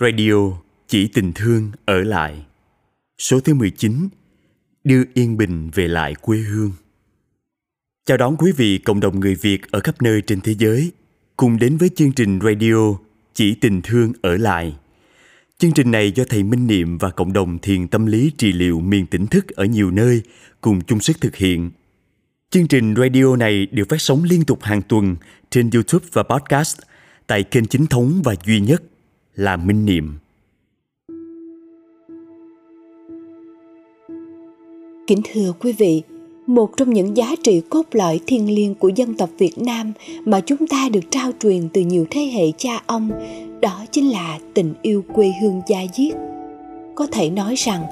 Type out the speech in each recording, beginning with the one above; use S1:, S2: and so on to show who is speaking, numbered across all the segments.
S1: Radio Chỉ tình thương ở lại Số thứ 19 Đưa yên bình về lại quê hương Chào đón quý vị, cộng đồng người Việt ở khắp nơi trên thế giới cùng đến với chương trình radio Chỉ tình thương ở lại. Chương trình này do thầy Minh Niệm và cộng đồng thiền tâm lý trị liệu miền tỉnh thức ở nhiều nơi cùng chung sức thực hiện. Chương trình radio này được phát sóng liên tục hàng tuần trên YouTube và podcast tại kênh chính thống và duy nhất là Minh Niệm.
S2: Kính thưa quý vị, một trong những giá trị cốt lõi thiêng liêng của dân tộc Việt Nam mà chúng ta được trao truyền từ nhiều thế hệ cha ông, đó chính là tình yêu quê hương gia diết. Có thể nói rằng,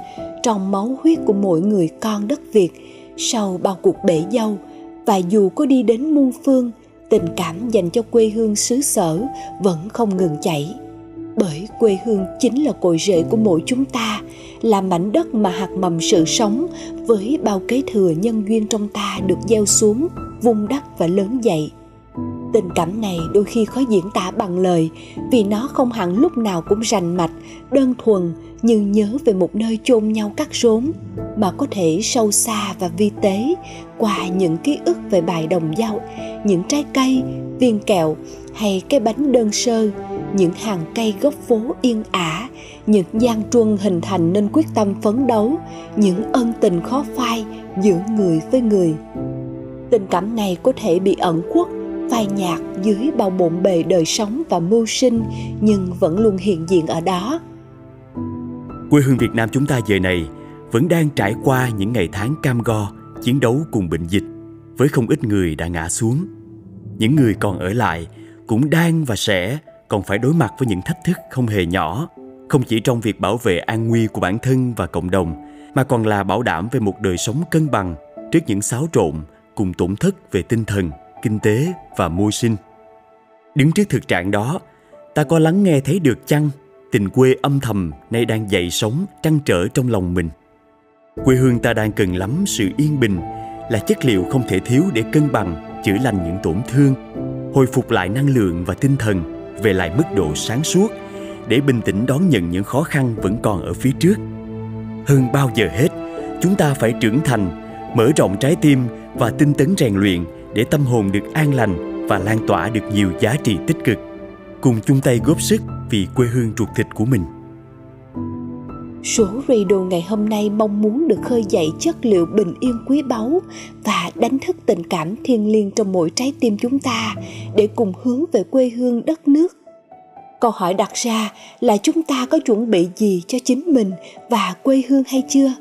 S2: trong máu huyết của mỗi người con đất Việt, sau bao cuộc bể dâu, và dù có đi đến muôn phương, tình cảm dành cho quê hương xứ sở vẫn không ngừng chảy bởi quê hương chính là cội rễ của mỗi chúng ta, là mảnh đất mà hạt mầm sự sống với bao kế thừa nhân duyên trong ta được gieo xuống, vun đắp và lớn dậy tình cảm này đôi khi khó diễn tả bằng lời, vì nó không hẳn lúc nào cũng rành mạch, đơn thuần như nhớ về một nơi chôn nhau cắt rốn, mà có thể sâu xa và vi tế qua những ký ức về bài đồng dao, những trái cây, viên kẹo hay cái bánh đơn sơ, những hàng cây gốc phố yên ả, những gian truân hình thành nên quyết tâm phấn đấu, những ân tình khó phai giữa người với người. Tình cảm này có thể bị ẩn khuất phai nhạt dưới bao bộn bề đời sống và mưu sinh, nhưng vẫn luôn hiện diện ở đó.
S1: Quê hương việt nam chúng ta giờ này vẫn đang trải qua những ngày tháng cam go, chiến đấu cùng bệnh dịch, với không ít người đã ngã xuống. Những người còn ở lại cũng đang và sẽ còn phải đối mặt với những thách thức không hề nhỏ, không chỉ trong việc bảo vệ an nguy của bản thân và cộng đồng, mà còn là bảo đảm về một đời sống cân bằng trước những xáo trộn cùng tổn thất về tinh thần kinh tế và mưu sinh. Đứng trước thực trạng đó, ta có lắng nghe thấy được chăng tình quê âm thầm nay đang dậy sống trăn trở trong lòng mình. Quê hương ta đang cần lắm sự yên bình là chất liệu không thể thiếu để cân bằng, chữa lành những tổn thương, hồi phục lại năng lượng và tinh thần về lại mức độ sáng suốt để bình tĩnh đón nhận những khó khăn vẫn còn ở phía trước. Hơn bao giờ hết, chúng ta phải trưởng thành, mở rộng trái tim và tinh tấn rèn luyện để tâm hồn được an lành và lan tỏa được nhiều giá trị tích cực cùng chung tay góp sức vì quê hương ruột thịt của mình
S2: Số Radio ngày hôm nay mong muốn được khơi dậy chất liệu bình yên quý báu và đánh thức tình cảm thiêng liêng trong mỗi trái tim chúng ta để cùng hướng về quê hương đất nước. Câu hỏi đặt ra là chúng ta có chuẩn bị gì cho chính mình và quê hương hay chưa?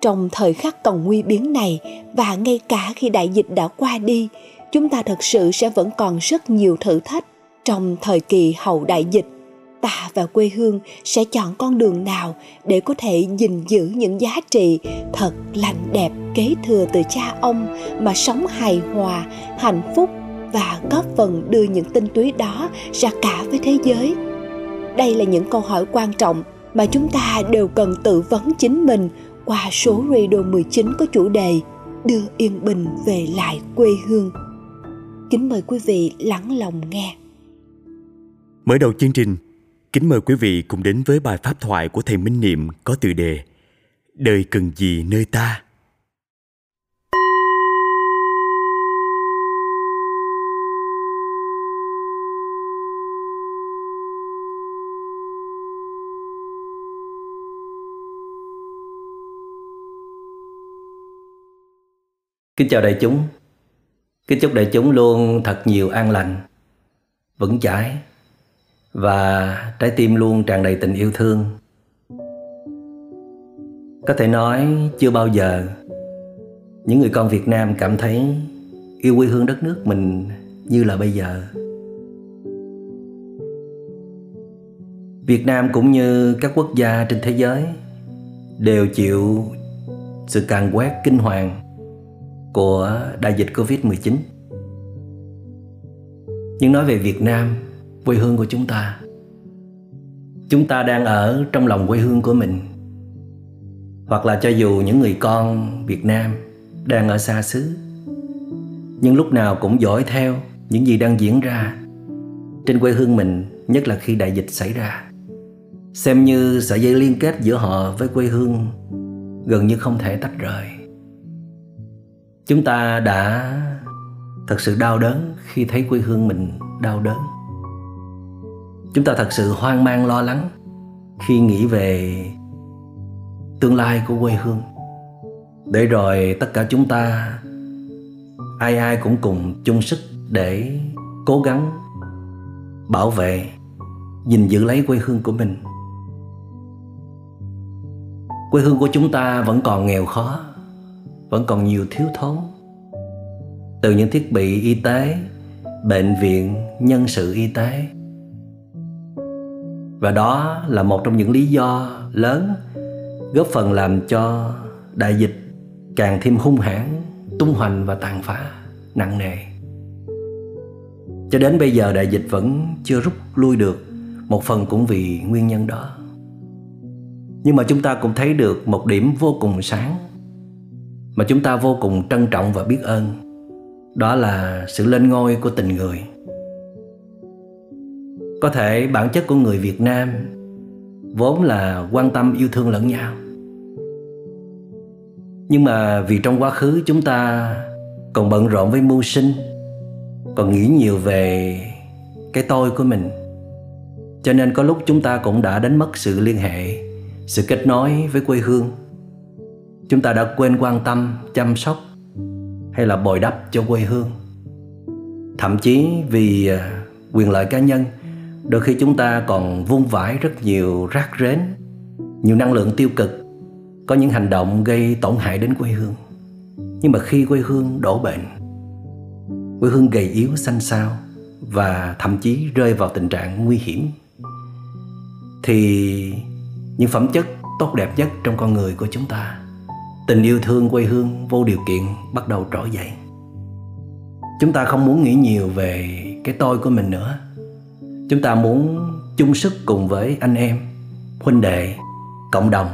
S2: Trong thời khắc còn nguy biến này và ngay cả khi đại dịch đã qua đi, chúng ta thật sự sẽ vẫn còn rất nhiều thử thách trong thời kỳ hậu đại dịch. Ta và quê hương sẽ chọn con đường nào để có thể gìn giữ những giá trị thật lành đẹp kế thừa từ cha ông mà sống hài hòa hạnh phúc và góp phần đưa những tinh túy đó ra cả với thế giới? Đây là những câu hỏi quan trọng mà chúng ta đều cần tự vấn chính mình qua số Radio 19 có chủ đề Đưa yên bình về lại quê hương. Kính mời quý vị lắng lòng nghe.
S1: Mở đầu chương trình, Kính mời quý vị cùng đến với bài pháp thoại của Thầy Minh Niệm có tựa đề Đời cần gì nơi ta?
S3: Kính chào đại chúng. Kính chúc đại chúng luôn thật nhiều an lành, Vững chãi và trái tim luôn tràn đầy tình yêu thương. Có thể nói chưa bao giờ những người con việt nam cảm thấy yêu quê hương đất nước mình như là bây giờ. Việt nam cũng như các quốc gia trên thế giới đều chịu sự càn quét kinh hoàng của đại dịch Covid-19. Nhưng nói về Việt Nam, quê hương của chúng ta chúng ta đang ở trong lòng quê hương của mình. Hoặc là cho dù những người con việt nam đang ở xa xứ, nhưng lúc nào cũng dõi theo những gì đang diễn ra trên quê hương mình, nhất là khi đại dịch xảy ra. Xem như sợi dây liên kết giữa họ với quê hương gần như không thể tách rời chúng ta đã thật sự đau đớn khi thấy quê hương mình đau đớn. Chúng ta thật sự hoang mang, lo lắng khi nghĩ về tương lai của quê hương. Để rồi tất cả chúng ta, ai ai cũng cùng chung sức để cố gắng bảo vệ, gìn giữ lấy quê hương của mình. Quê hương của chúng ta vẫn còn nghèo khó vẫn còn nhiều thiếu thốn. Từ những thiết bị y tế, bệnh viện, nhân sự y tế. Và đó là một trong những lý do lớn góp phần làm cho đại dịch càng thêm hung hãn, tung hoành và tàn phá nặng nề. Cho đến bây giờ đại dịch vẫn chưa rút lui được, một phần cũng vì nguyên nhân đó. Nhưng mà chúng ta cũng thấy được một điểm vô cùng sáng mà chúng ta vô cùng trân trọng và biết ơn. Đó là sự lên ngôi của tình người. Có thể bản chất của người việt nam vốn là quan tâm yêu thương lẫn nhau. Nhưng mà vì trong quá khứ chúng ta còn bận rộn với mưu sinh, còn nghĩ nhiều về cái tôi của mình. Cho nên có lúc chúng ta cũng đã đánh mất sự liên hệ, sự kết nối với quê hương chúng ta đã quên quan tâm, chăm sóc hay là bồi đắp cho quê hương. Thậm chí vì à, quyền lợi cá nhân, đôi khi chúng ta còn vung vãi rất nhiều rác rến, nhiều năng lượng tiêu cực, có những hành động gây tổn hại đến quê hương. Nhưng mà khi quê hương đổ bệnh, quê hương gầy yếu xanh xao và thậm chí rơi vào tình trạng nguy hiểm, thì những phẩm chất tốt đẹp nhất trong con người của chúng ta tình yêu thương quê hương vô điều kiện bắt đầu trỗi dậy. Chúng ta không muốn nghĩ nhiều về cái tôi của mình nữa. Chúng ta muốn chung sức cùng với anh em, huynh đệ, cộng đồng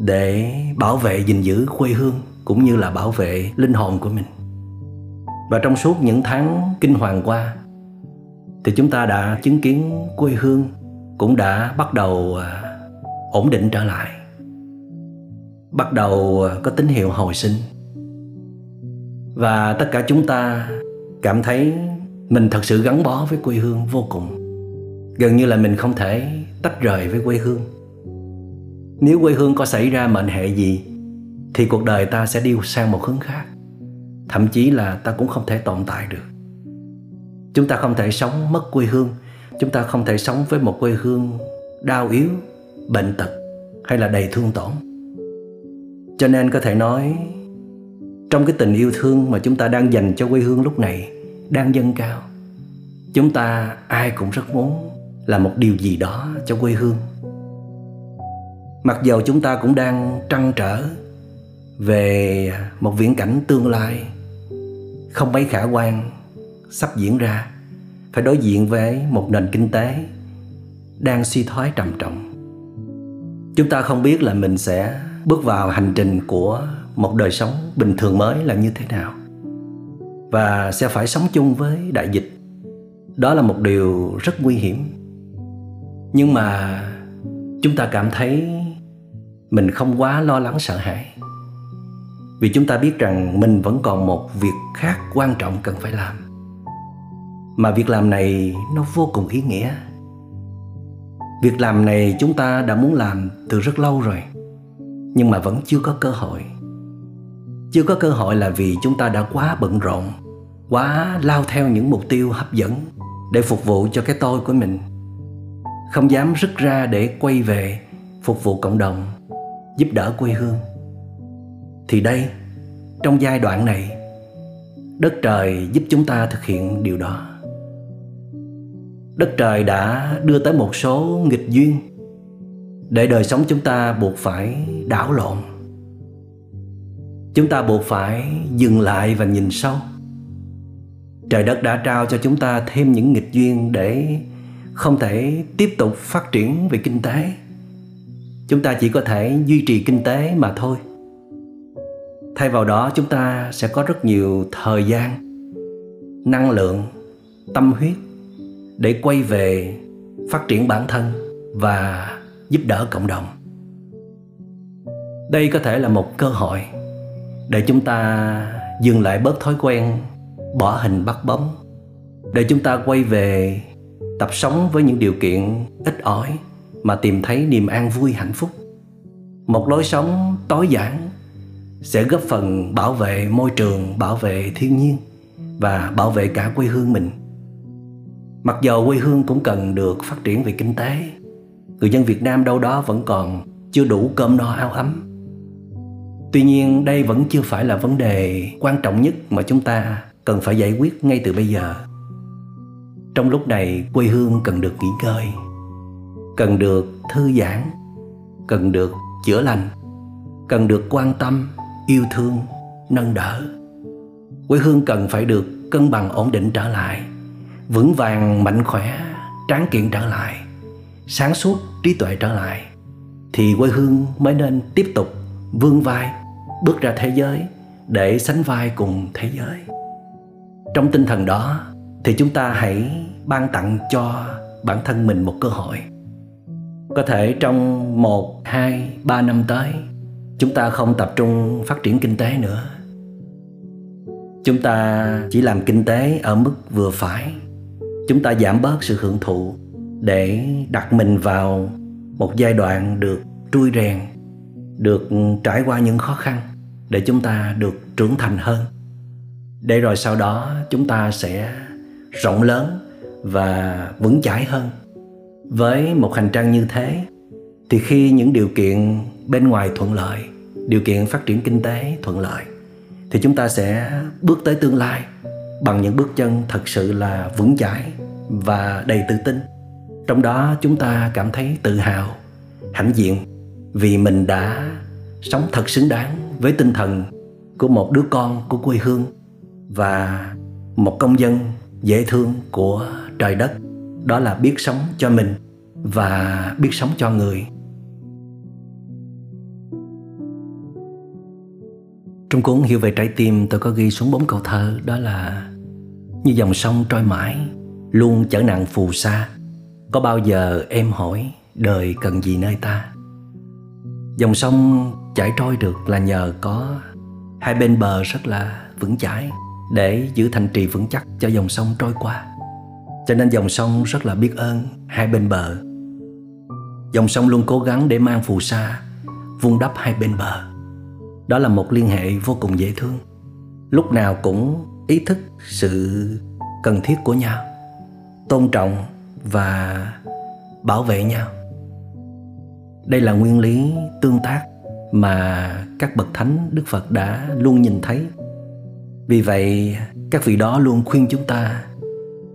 S3: để bảo vệ gìn giữ quê hương cũng như là bảo vệ linh hồn của mình. Và trong suốt những tháng kinh hoàng qua, thì chúng ta đã chứng kiến quê hương cũng đã bắt đầu à, ổn định trở lại bắt đầu ờ, có tín hiệu hồi sinh. Và tất cả chúng ta cảm thấy mình thật sự gắn bó với quê hương vô cùng. Gần như là mình không thể tách rời với quê hương. Nếu quê hương có xảy ra mệnh hệ gì, thì cuộc đời ta sẽ đi sang một hướng khác. Thậm chí là ta cũng không thể tồn tại được. Chúng ta không thể sống mất quê hương. Chúng ta không thể sống với một quê hương đau yếu, bệnh tật hay là đầy thương tổn cho nên có thể nói, trong cái tình yêu thương mà chúng ta đang dành cho quê hương lúc này đang dâng cao, chúng ta ai cũng rất muốn là một điều gì đó cho quê hương. Mặc dầu chúng ta cũng đang trăn trở về một viễn cảnh tương lai không mấy khả quan sắp diễn ra, phải đối diện với một nền kinh tế đang suy thoái trầm trọng. Chúng ta không biết là mình sẽ bước vào hành trình của một đời sống bình thường mới là như thế nào? Và sẽ phải sống chung với đại dịch. Đó là một điều rất nguy hiểm. Nhưng mà chúng ta cảm thấy mình không quá lo lắng sợ hãi. Vì chúng ta biết rằng mình vẫn còn một việc khác quan trọng cần phải làm. Mà việc làm này nó vô cùng ý nghĩa. Việc làm này chúng ta đã muốn làm từ rất lâu rồi nhưng mà vẫn chưa có cơ hội. Chưa có cơ hội là vì chúng ta đã quá bận rộn, quá lao theo những mục tiêu hấp dẫn để phục vụ cho cái tôi của mình. Không dám rứt ra để quay về phục vụ cộng đồng, giúp đỡ quê hương. Thì đây, trong giai đoạn này, đất trời giúp chúng ta thực hiện điều đó. Đất trời đã đưa tới một số nghịch duyên để đời sống chúng ta buộc phải đảo lộn. Chúng ta buộc phải dừng lại và nhìn sâu. Trời đất đã trao cho chúng ta thêm những nghịch duyên để không thể tiếp tục phát triển về kinh tế. Chúng ta chỉ có thể duy trì kinh tế mà thôi. Thay vào đó, chúng ta sẽ có rất nhiều thời gian, năng lượng, tâm huyết để quay về phát triển bản thân và giúp đỡ cộng đồng. Đây có thể là một cơ hội để chúng ta dừng lại bớt thói quen bỏ hình bắt bóng, để chúng ta quay về tập sống với những điều kiện ít ỏi mà tìm thấy niềm an vui, hạnh phúc. Một lối sống tối giản sẽ góp phần bảo vệ môi trường, bảo vệ thiên nhiên và bảo vệ cả quê hương mình. Mặc dầu quê hương cũng cần được phát triển về kinh tế người dân việt nam đâu đó vẫn còn chưa đủ cơm no áo ấm. Tuy nhiên, đây vẫn chưa phải là vấn đề quan trọng nhất mà chúng ta cần phải giải quyết ngay từ bây giờ. Trong lúc này, quê hương cần được nghỉ ngơi, cần được thư giãn, cần được chữa lành, cần được quan tâm, yêu thương, nâng đỡ. Quê hương cần phải được cân bằng ổn định trở lại, vững vàng, mạnh khỏe, tráng kiện trở lại sáng suốt, trí tuệ trở lại, thì quê hương mới nên tiếp tục vươn vai, bước ra thế giới để sánh vai cùng thế giới. Trong tinh thần đó, thì chúng ta hãy ban tặng cho bản thân mình một cơ hội. Có thể trong một, hai, ba năm tới, chúng ta không tập trung phát triển kinh tế nữa. Chúng ta chỉ làm kinh tế ở mức vừa phải. Chúng ta giảm bớt sự hưởng thụ để đặt mình vào một giai đoạn được trui rèn, được trải qua những khó khăn để chúng ta được trưởng thành hơn. Để rồi sau đó chúng ta sẽ rộng lớn và vững chãi hơn. Với một hành trang như thế, thì khi những điều kiện bên ngoài thuận lợi, điều kiện phát triển kinh tế thuận lợi, thì chúng ta sẽ bước tới tương lai bằng những bước chân thật sự là vững chãi và đầy tự tin trong đó chúng ta cảm thấy tự hào, hãnh diện vì mình đã sống thật xứng đáng với tinh thần của một đứa con của quê hương và một công dân dễ thương của trời đất. Đó là biết sống cho mình và biết sống cho người. Trong cuốn hiểu về trái tim, tôi có ghi xuống bốn câu thơ. Đó là, như dòng sông trôi mãi, luôn chở nặng phù sa có bao giờ em hỏi, đời cần gì nơi ta? Dòng sông chảy trôi được là nhờ có hai bên bờ rất là vững chãi để giữ thành trì vững chắc cho dòng sông trôi qua. Cho nên dòng sông rất là biết ơn hai bên bờ. Dòng sông luôn cố gắng để mang phù sa, vun đắp hai bên bờ. Đó là một liên hệ vô cùng dễ thương. Lúc nào cũng ý thức sự cần thiết của nhau, tôn trọng và bảo vệ nhau. Đây là nguyên lý tương tác mà các bậc thánh đức phật đã luôn nhìn thấy. Vì vậy, các vị đó luôn khuyên chúng ta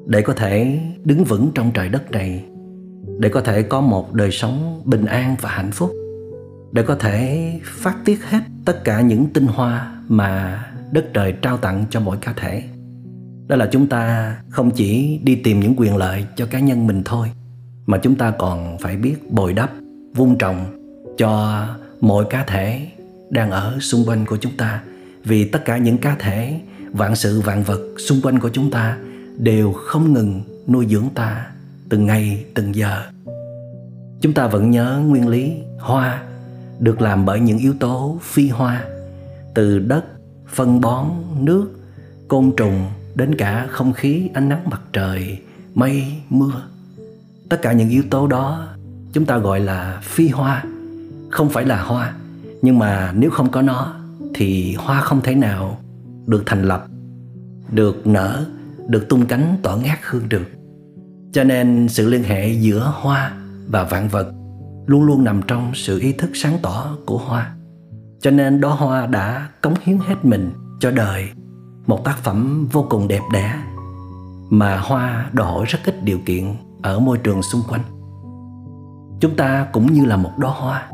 S3: để có thể đứng vững trong trời đất này, để có thể có một đời sống bình an và hạnh phúc, để có thể phát tiết hết tất cả những tinh hoa mà đất trời trao tặng cho mỗi cá thể đó là chúng ta không chỉ đi tìm những quyền lợi cho cá nhân mình thôi, mà chúng ta còn phải biết bồi đắp, vun trồng cho mọi cá thể đang ở xung quanh của chúng ta. Vì tất cả những cá thể, vạn sự vạn vật xung quanh của chúng ta đều không ngừng nuôi dưỡng ta từng ngày, từng giờ. Chúng ta vẫn nhớ nguyên lý hoa được làm bởi những yếu tố phi hoa, từ đất phân bón, nước, côn trùng đến cả không khí ánh nắng mặt trời, mây, mưa. Tất cả những yếu tố đó chúng ta gọi là phi hoa. Không phải là hoa, nhưng mà nếu không có nó thì hoa không thể nào được thành lập, được nở, được tung cánh tỏa ngát hương được. Cho nên sự liên hệ giữa hoa và vạn vật luôn luôn nằm trong sự ý thức sáng tỏ của hoa. Cho nên đó hoa đã cống hiến hết mình cho đời một tác phẩm vô cùng đẹp đẽ mà hoa đòi hỏi rất ít điều kiện ở môi trường xung quanh. Chúng ta cũng như là một đóa hoa.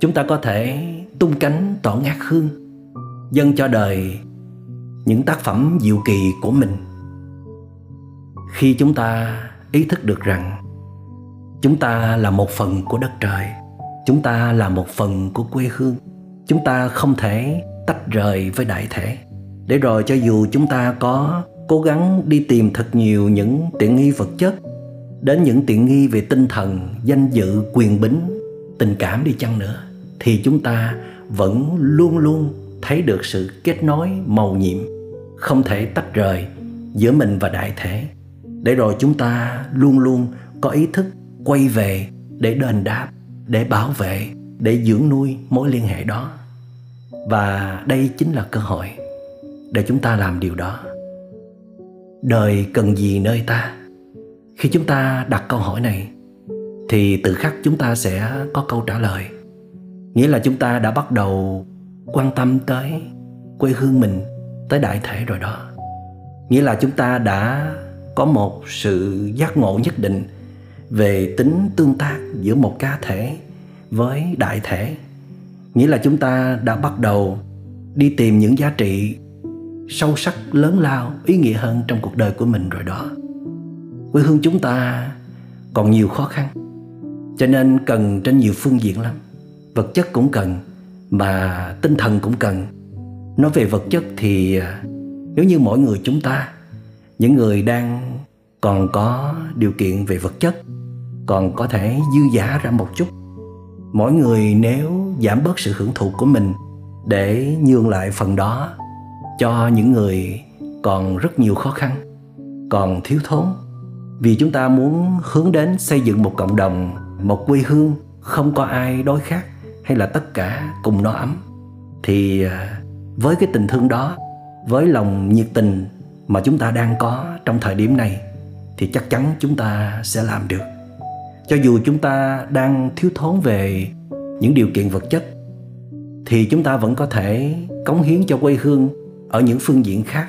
S3: Chúng ta có thể tung cánh tỏ ngát hương, dâng cho đời những tác phẩm diệu kỳ của mình. Khi chúng ta ý thức được rằng chúng ta là một phần của đất trời, chúng ta là một phần của quê hương, chúng ta không thể tách rời với đại thể để rồi cho dù chúng ta có cố gắng đi tìm thật nhiều những tiện nghi vật chất, đến những tiện nghi về tinh thần, danh dự, quyền bính, tình cảm đi chăng nữa, thì chúng ta vẫn luôn luôn thấy được sự kết nối, màu nhiệm, không thể tách rời giữa mình và đại thể. Để rồi chúng ta luôn luôn có ý thức quay về để đền đáp, để bảo vệ, để dưỡng nuôi mối liên hệ đó. Và đây chính là cơ hội để chúng ta làm điều đó. Đời cần gì nơi ta? Khi chúng ta đặt câu hỏi này, thì tự khắc chúng ta sẽ có câu trả lời. Nghĩa là chúng ta đã bắt đầu quan tâm tới quê hương mình, tới đại thể rồi đó. Nghĩa là chúng ta đã có một sự giác ngộ nhất định về tính tương tác giữa một cá thể với đại thể. Nghĩa là chúng ta đã bắt đầu đi tìm những giá trị sâu sắc, lớn lao, ý nghĩa hơn trong cuộc đời của mình rồi đó. Quê hương chúng ta còn nhiều khó khăn, cho nên cần trên nhiều phương diện lắm. Vật chất cũng cần, mà tinh thần cũng cần. Nói về vật chất thì à, nếu như mỗi người chúng ta, những người đang còn có điều kiện về vật chất, còn có thể dư giả ra một chút, mỗi người nếu giảm bớt sự hưởng thụ của mình để nhường lại phần đó cho những người còn rất nhiều khó khăn, còn thiếu thốn. Vì chúng ta muốn hướng đến xây dựng một cộng đồng, một quê hương không có ai đối khác hay là tất cả cùng no ấm, thì à, với cái tình thương đó, với lòng nhiệt tình mà chúng ta đang có trong thời điểm này, thì chắc chắn chúng ta sẽ làm được. Cho dù chúng ta đang thiếu thốn về những điều kiện vật chất, thì chúng ta vẫn có thể cống hiến cho quê hương ở những phương diện khác,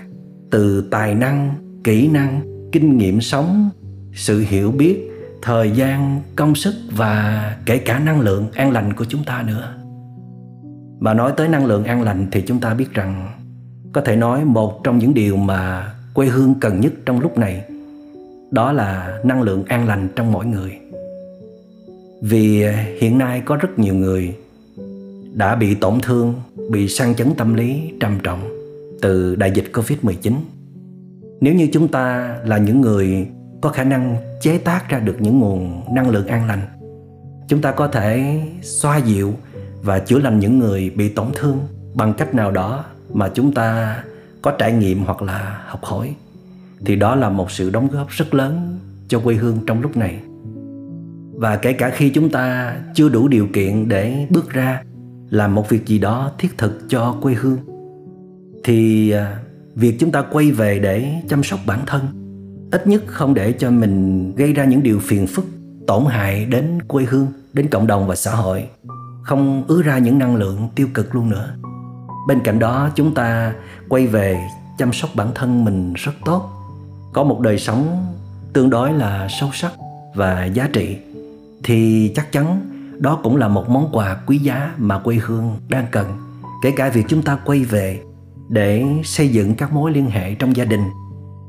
S3: từ tài năng, kỹ năng, kinh nghiệm sống, sự hiểu biết, thời gian, công sức và kể cả năng lượng, an lành của chúng ta nữa. Mà nói tới năng lượng an lành thì chúng ta biết rằng có thể nói một trong những điều mà quê hương cần nhất trong lúc này, đó là năng lượng an lành trong mỗi người. Vì hiện nay có rất nhiều người đã bị tổn thương, bị sang chấn tâm lý, trầm trọng từ đại dịch Covid-19. Nếu như chúng ta là những người có khả năng chế tác ra được những nguồn năng lượng an lành, chúng ta có thể xoa dịu và chữa lành những người bị tổn thương bằng cách nào đó mà chúng ta có trải nghiệm hoặc là học hỏi thì đó là một sự đóng góp rất lớn cho quê hương trong lúc này và kể cả khi chúng ta chưa đủ điều kiện để bước ra làm một việc gì đó thiết thực cho quê hương thì à, việc chúng ta quay về để chăm sóc bản thân, ít nhất không để cho mình gây ra những điều phiền phức, tổn hại đến quê hương, đến cộng đồng và xã hội, không ứa ra những năng lượng tiêu cực luôn nữa. Bên cạnh đó, chúng ta quay về chăm sóc bản thân mình rất tốt, có một đời sống tương đối là sâu sắc và giá trị. Thì chắc chắn đó cũng là một món quà quý giá mà quê hương đang cần. Kể cả việc chúng ta quay về để xây dựng các mối liên hệ trong gia đình.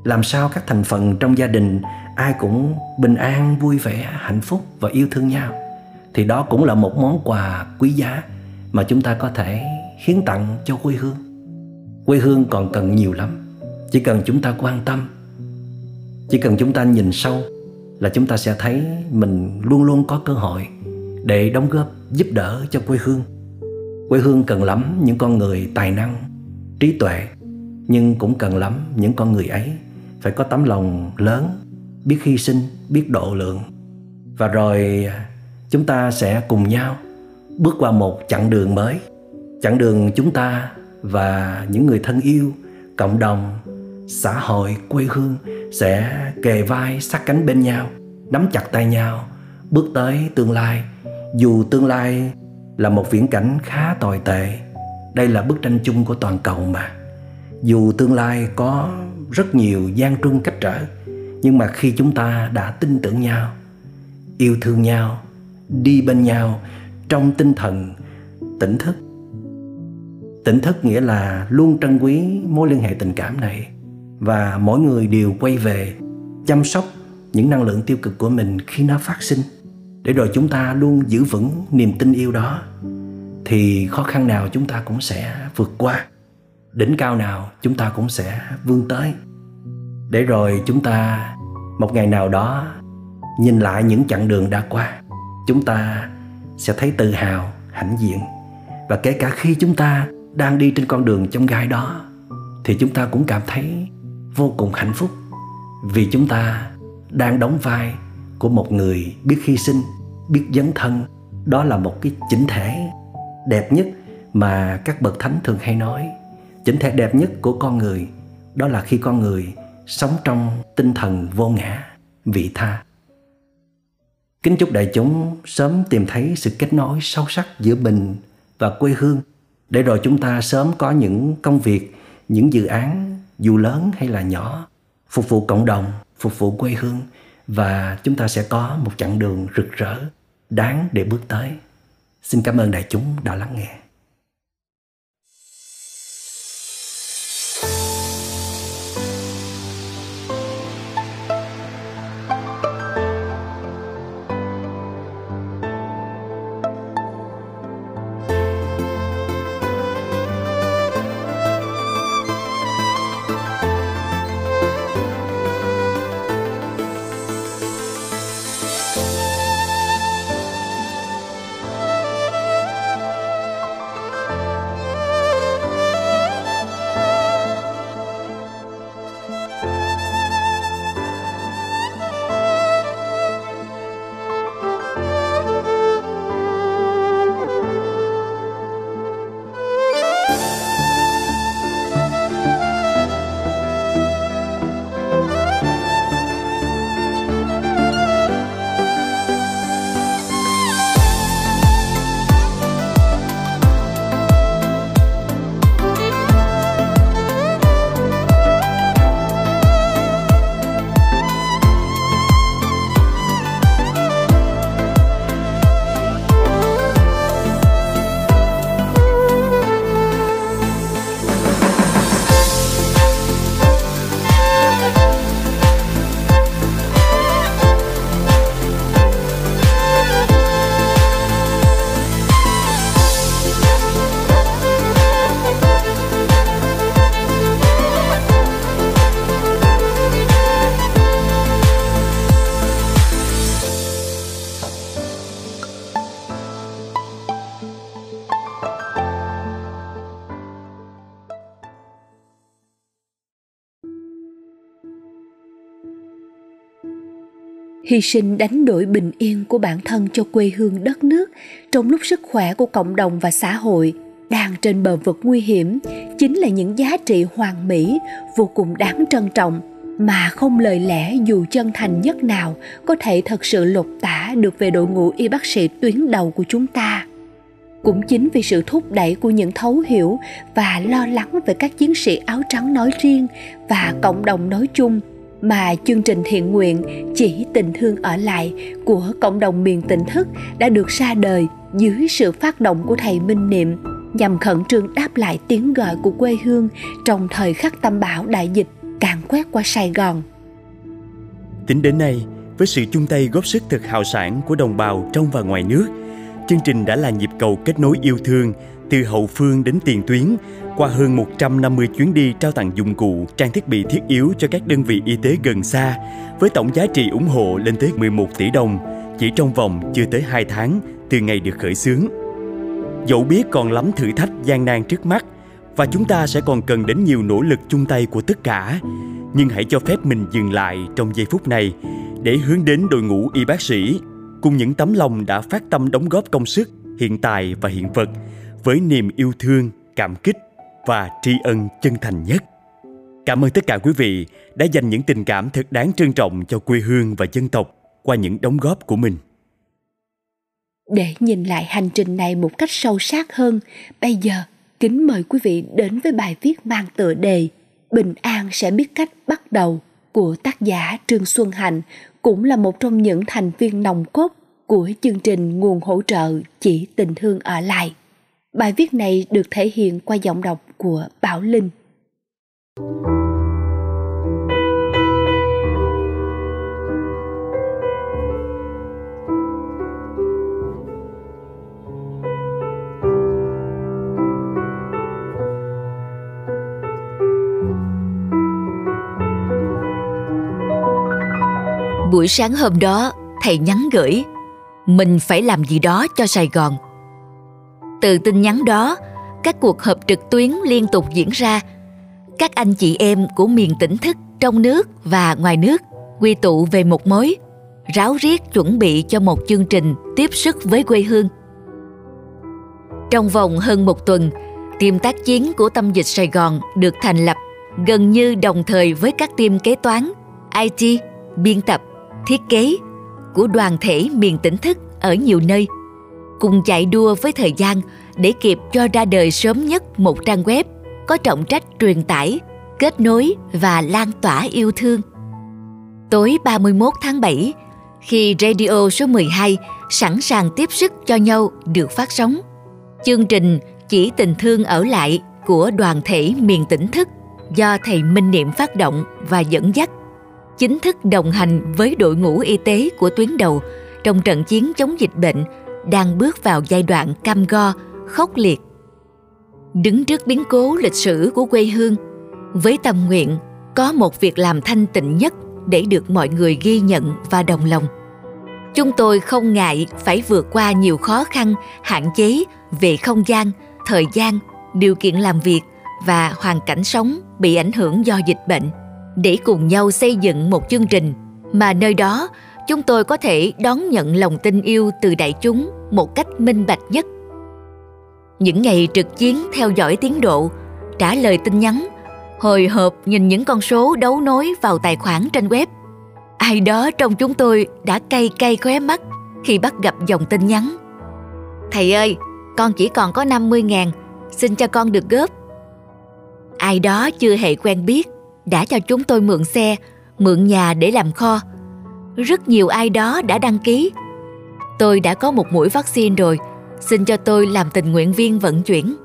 S3: Làm sao các thành phần trong gia đình ai cũng bình an, vui vẻ, hạnh phúc và yêu thương nhau. Thì đó cũng là một món quà quý giá mà chúng ta có thể hiến tặng cho quê hương. Quê hương còn cần nhiều lắm. Chỉ cần chúng ta quan tâm, chỉ cần chúng ta nhìn sâu là chúng ta sẽ thấy mình luôn luôn có cơ hội để đóng góp, giúp đỡ cho quê hương. Quê hương cần lắm những con người tài năng trí tuệ. Nhưng cũng cần lắm những con người ấy phải có tấm lòng lớn, biết hy sinh, biết độ lượng. Và rồi, chúng ta sẽ cùng nhau bước qua một chặng đường mới. Chặng đường chúng ta và những người thân yêu, cộng đồng, xã hội, quê hương sẽ kề vai sát cánh bên nhau, nắm chặt tay nhau, bước tới tương lai. Dù tương lai là một viễn cảnh khá tồi tệ đây là bức tranh chung của toàn cầu mà. Dù tương lai có rất nhiều gian truân cách trở, nhưng mà khi chúng ta đã tin tưởng nhau, yêu thương nhau, đi bên nhau trong tinh thần tỉnh thức. Tỉnh thức nghĩa là luôn trân quý mối liên hệ tình cảm này và mỗi người đều quay về chăm sóc những năng lượng tiêu cực của mình khi nó phát sinh, để rồi chúng ta luôn giữ vững niềm tin yêu đó thì khó khăn nào chúng ta cũng sẽ vượt qua. Đỉnh cao nào chúng ta cũng sẽ vươn tới. Để rồi chúng ta một ngày nào đó nhìn lại những chặng đường đã qua, chúng ta sẽ thấy tự hào, hãnh diện. Và kể cả khi chúng ta đang đi trên con đường trong gai đó, thì chúng ta cũng cảm thấy vô cùng hạnh phúc. Vì chúng ta đang đóng vai của một người biết hy sinh, biết dấn thân. Đó là một cái chỉnh thể đẹp nhất mà các bậc thánh thường hay nói. Chỉnh thể đẹp nhất của con người, đó là khi con người sống trong tinh thần vô ngã, vị tha. Kính chúc đại chúng sớm tìm thấy sự kết nối sâu sắc giữa mình và quê hương, để rồi chúng ta sớm có những công việc, những dự án, dù lớn hay là nhỏ, phục vụ cộng đồng, phục vụ quê hương, và chúng ta sẽ có một chặng đường rực rỡ, đáng để bước tới xin cảm ơn đại chúng đã lắng nghe.
S2: Hy sinh đánh đổi bình yên của bản thân cho quê hương đất nước trong lúc sức khỏe của cộng đồng và xã hội đang trên bờ vực nguy hiểm, chính là những giá trị hoàn mỹ, vô cùng đáng trân trọng, mà không lời lẽ dù chân thành nhất nào có thể thật sự lột tả được về đội ngũ y bác sĩ tuyến đầu của chúng ta. Cũng chính vì sự thúc đẩy của những thấu hiểu và lo lắng về các chiến sĩ áo trắng nói riêng và cộng đồng nói chung mà chương trình thiện nguyện chỉ tình thương ở lại của cộng đồng miền tỉnh thức đã được ra đời dưới sự phát động của thầy Minh Niệm nhằm khẩn trương đáp lại tiếng gọi của quê hương trong thời khắc tâm bão đại dịch càng quét qua Sài Gòn.
S1: Tính đến nay, với sự chung tay góp sức thực hào sản của đồng bào trong và ngoài nước, chương trình đã là nhịp cầu kết nối yêu thương từ hậu phương đến tiền tuyến qua hơn 150 chuyến đi trao tặng dụng cụ, trang thiết bị thiết yếu cho các đơn vị y tế gần xa, với tổng giá trị ủng hộ lên tới 11 tỷ đồng, chỉ trong vòng chưa tới 2 tháng từ ngày được khởi xướng. Dẫu biết còn lắm thử thách gian nan trước mắt, và chúng ta sẽ còn cần đến nhiều nỗ lực chung tay của tất cả, nhưng hãy cho phép mình dừng lại trong giây phút này để hướng đến đội ngũ y bác sĩ cùng những tấm lòng đã phát tâm đóng góp công sức, hiện tài và hiện vật với niềm yêu thương, cảm kích và tri ân chân thành nhất. Cảm ơn tất cả quý vị đã dành những tình cảm thật đáng trân trọng cho quê hương và dân tộc qua những đóng góp của mình.
S2: Để nhìn lại hành trình này một cách sâu sắc hơn, bây giờ kính mời quý vị đến với bài viết mang tựa đề Bình an sẽ biết cách bắt đầu của tác giả Trương Xuân Hạnh cũng là một trong những thành viên nòng cốt của chương trình nguồn hỗ trợ chỉ tình thương ở lại. Bài viết này được thể hiện qua giọng đọc của Bảo Linh.
S4: Buổi sáng hôm đó, thầy nhắn gửi mình phải làm gì đó cho Sài Gòn. Từ tin nhắn đó, các cuộc họp trực tuyến liên tục diễn ra. Các anh chị em của miền tỉnh thức trong nước và ngoài nước quy tụ về một mối, ráo riết chuẩn bị cho một chương trình tiếp sức với quê hương. Trong vòng hơn một tuần, team tác chiến của tâm dịch Sài Gòn được thành lập gần như đồng thời với các team kế toán, IT, biên tập, thiết kế của đoàn thể miền tỉnh thức ở nhiều nơi, cùng chạy đua với thời gian để kịp cho ra đời sớm nhất một trang web có trọng trách truyền tải, kết nối và lan tỏa yêu thương. Tối 31 tháng 7, khi radio số 12 sẵn sàng tiếp sức cho nhau được phát sóng, chương trình Chỉ tình thương ở lại của đoàn thể miền tỉnh thức do thầy Minh Niệm phát động và dẫn dắt chính thức đồng hành với đội ngũ y tế của tuyến đầu trong trận chiến chống dịch bệnh đang bước vào giai đoạn cam go, khốc liệt. Đứng trước biến cố lịch sử của quê hương, với tâm nguyện có một việc làm thanh tịnh nhất để được mọi người ghi nhận và đồng lòng. Chúng tôi không ngại phải vượt qua nhiều khó khăn, hạn chế về không gian, thời gian, điều kiện làm việc và hoàn cảnh sống bị ảnh hưởng do dịch bệnh để cùng nhau xây dựng một chương trình mà nơi đó chúng tôi có thể đón nhận lòng tin yêu từ đại chúng một cách minh bạch nhất. Những ngày trực chiến theo dõi tiến độ, trả lời tin nhắn, hồi hộp nhìn những con số đấu nối vào tài khoản trên web. Ai đó trong chúng tôi đã cay cay khóe mắt khi bắt gặp dòng tin nhắn. Thầy ơi, con chỉ còn có 50 ngàn, xin cho con được góp. Ai đó chưa hề quen biết, đã cho chúng tôi mượn xe, mượn nhà để làm kho. Rất nhiều ai đó đã đăng ký tôi đã có một mũi vaccine rồi. Xin cho tôi làm tình nguyện viên vận chuyển.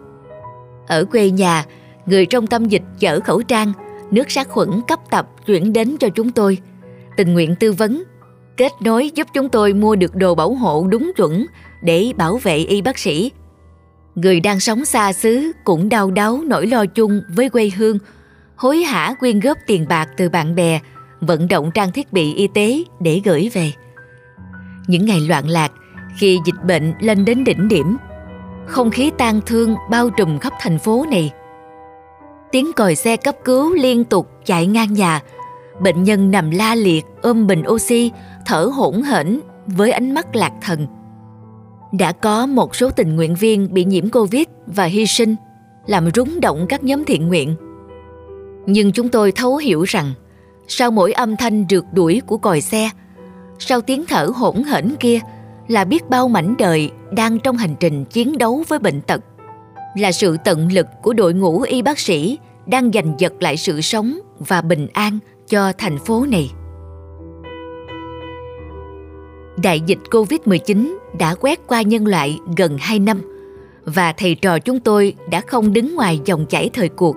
S4: Ở quê nhà, người trong tâm dịch chở khẩu trang, nước sát khuẩn cấp tập chuyển đến cho chúng tôi. Tình nguyện tư vấn, kết nối giúp chúng tôi mua được đồ bảo hộ đúng chuẩn để bảo vệ y bác sĩ. Người đang sống xa xứ cũng đau đáu nỗi lo chung với quê hương, hối hả quyên góp tiền bạc từ bạn bè, vận động trang thiết bị y tế để gửi về những ngày loạn lạc khi dịch bệnh lên đến đỉnh điểm. Không khí tang thương bao trùm khắp thành phố này. Tiếng còi xe cấp cứu liên tục chạy ngang nhà. Bệnh nhân nằm la liệt ôm bình oxy, thở hổn hển với ánh mắt lạc thần. Đã có một số tình nguyện viên bị nhiễm covid và hy sinh, làm rúng động các nhóm thiện nguyện. Nhưng chúng tôi thấu hiểu rằng, sau mỗi âm thanh rượt đuổi của còi xe sau tiếng thở hỗn hển kia là biết bao mảnh đời đang trong hành trình chiến đấu với bệnh tật là sự tận lực của đội ngũ y bác sĩ đang giành giật lại sự sống và bình an cho thành phố này. Đại dịch Covid-19 đã quét qua nhân loại gần 2 năm và thầy trò chúng tôi đã không đứng ngoài dòng chảy thời cuộc.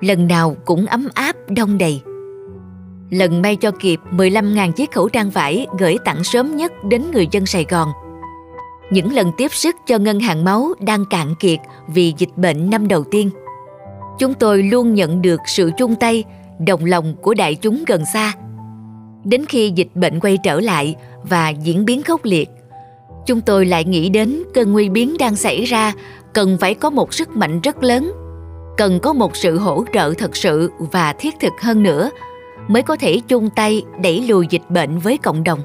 S4: Lần nào cũng ấm áp đông đầy. Lần may cho kịp 15.000 chiếc khẩu trang vải gửi tặng sớm nhất đến người dân Sài Gòn. Những lần tiếp sức cho ngân hàng máu đang cạn kiệt vì dịch bệnh năm đầu tiên. Chúng tôi luôn nhận được sự chung tay, đồng lòng của đại chúng gần xa. Đến khi dịch bệnh quay trở lại và diễn biến khốc liệt, chúng tôi lại nghĩ đến cơn nguy biến đang xảy ra cần phải có một sức mạnh rất lớn cần có một sự hỗ trợ thật sự và thiết thực hơn nữa mới có thể chung tay đẩy lùi dịch bệnh với cộng đồng.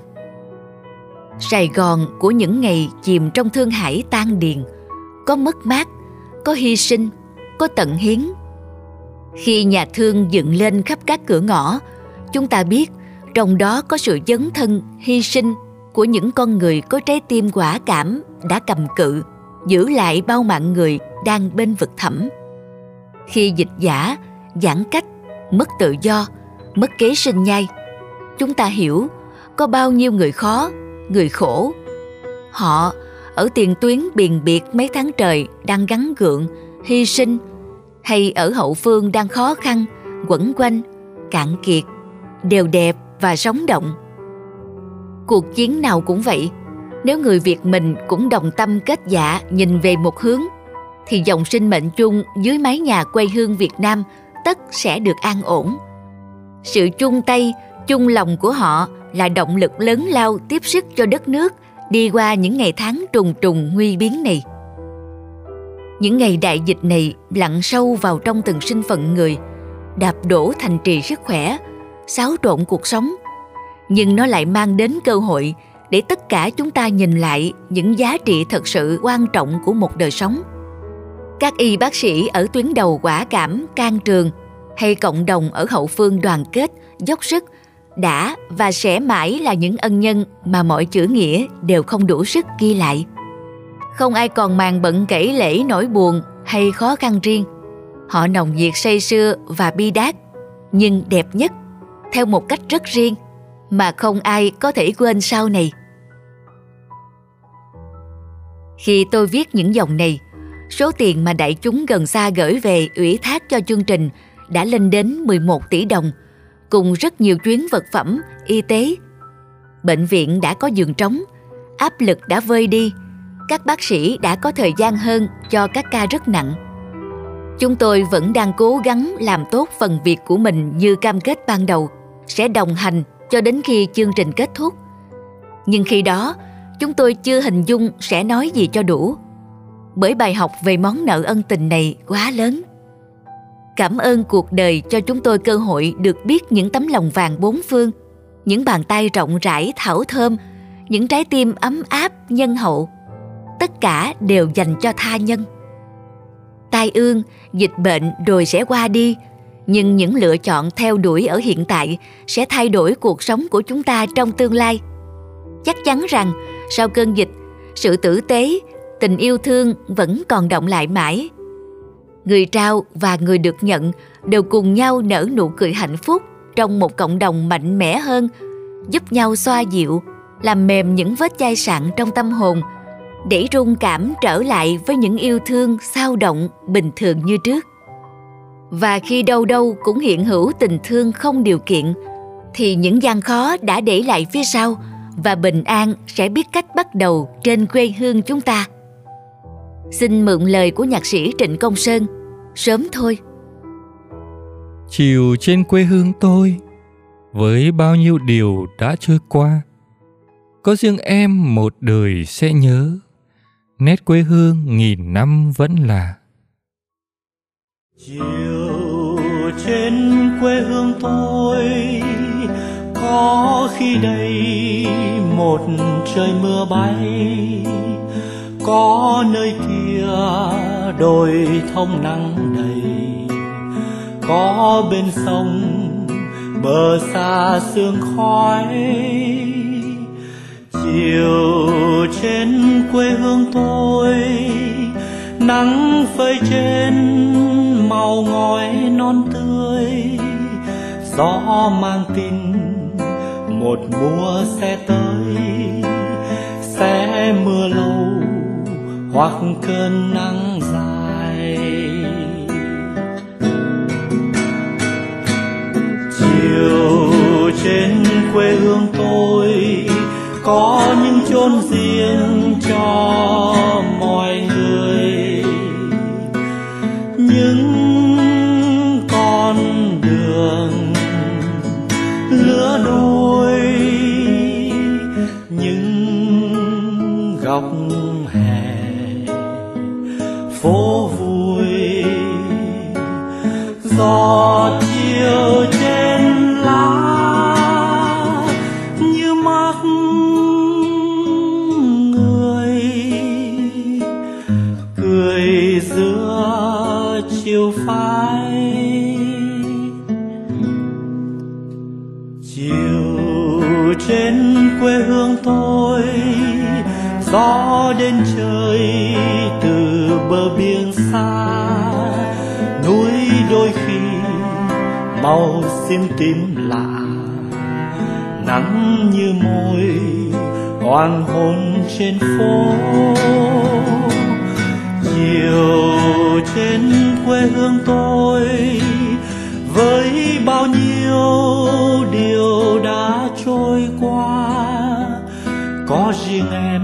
S4: Sài gòn của những ngày chìm trong thương hải tan điền, có mất mát, có hy sinh, có tận hiến. Khi nhà thương dựng lên khắp các cửa ngõ, chúng ta biết trong đó có sự dấn thân, hy sinh của những con người có trái tim quả cảm đã cầm cự, giữ lại bao mạng người đang bên vực thẳm. Khi dịch giả giãn cách, mất tự do mất kế sinh nhai. Chúng ta hiểu, có bao nhiêu người khó, người khổ. Họ, ở tiền tuyến biền biệt mấy tháng trời đang gắn gượng, hy sinh, hay ở hậu phương đang khó khăn, quẩn quanh, cạn kiệt, đều đẹp và sống động. Cuộc chiến nào cũng vậy, nếu người việt mình cũng đồng tâm kết dạ nhìn về một hướng, thì dòng sinh mệnh chung dưới mái nhà quê hương việt nam tất sẽ được an ổn sự chung tay chung lòng của họ là động lực lớn lao tiếp sức cho đất nước đi qua những ngày tháng trùng trùng nguy biến này. Những ngày đại dịch này lặn sâu vào trong từng sinh phận người, đạp đổ thành trì sức khỏe, xáo trộn cuộc sống. Nhưng nó lại mang đến cơ hội để tất cả chúng ta nhìn lại những giá trị thật sự quan trọng của một đời sống. Các y bác sĩ ở tuyến đầu quả cảm, can trường hay cộng đồng ở hậu phương đoàn kết, dốc sức đã và sẽ mãi là những ân nhân mà mọi chữ nghĩa đều không đủ sức ghi lại. Không ai còn màng bận kể lễ nỗi buồn hay khó khăn riêng. Họ nồng nhiệt say sưa và bi đát, nhưng đẹp nhất, theo một cách rất riêng mà không ai có thể quên sau này. Khi tôi viết những dòng này, số tiền mà đại chúng gần xa gửi về ủy thác cho chương trình đã lên đến 11 tỷ đồng, cùng rất nhiều chuyến vật phẩm, y tế. Bệnh viện đã có giường trống, áp lực đã vơi đi, các bác sĩ đã có thời gian hơn cho các ca rất nặng. Chúng tôi vẫn đang cố gắng làm tốt phần việc của mình như cam kết ban đầu, sẽ đồng hành cho đến khi chương trình kết thúc. Nhưng khi đó, chúng tôi chưa hình dung sẽ nói gì cho đủ. Bởi bài học về món nợ ân tình này quá lớn. Cảm ơn cuộc đời cho chúng tôi cơ hội được biết những tấm lòng vàng bốn phương, những bàn tay rộng rãi thảo thơm, những trái tim ấm áp nhân hậu. Tất cả đều dành cho tha nhân. Tai ương, dịch bệnh rồi sẽ qua đi, nhưng những lựa chọn theo đuổi ở hiện tại sẽ thay đổi cuộc sống của chúng ta trong tương lai. Chắc chắn rằng sau cơn dịch, sự tử tế, tình yêu thương vẫn còn động lại mãi người trao và người được nhận đều cùng nhau nở nụ cười hạnh phúc trong một cộng đồng mạnh mẽ hơn, giúp nhau xoa dịu, làm mềm những vết chai sạn trong tâm hồn để rung cảm trở lại với những yêu thương, sao động, bình thường như trước. Và khi đâu đâu cũng hiện hữu tình thương không điều kiện, thì những gian khó đã để lại phía sau và bình an sẽ biết cách bắt đầu trên quê hương chúng ta. Xin mượn lời của nhạc sĩ trịnh công sơn sớm thôi.
S5: Chiều trên quê hương tôi với bao nhiêu điều đã trôi qua có riêng em một đời sẽ nhớ nét quê hương nghìn năm vẫn là.
S6: Chiều trên quê hương tôi có khi đây một trời mưa bay có nơi kia đồi thông nắng đầy, có bên sông bờ xa sương khói. Chiều trên quê hương tôi, nắng phơi trên màu ngói non tươi. Gió mang tin một mùa sẽ tới, sẽ mưa lâu hoặc cơn nắng dài. Chiều trên quê hương tôi có những chốn riêng cho mọi người. Những con đường lứa đôi, những góc gió màu xin tím lạ. Nắng như môi hoàng hôn trên phố. Chiều trên quê hương tôi, với bao nhiêu điều đã trôi qua. Có riêng em,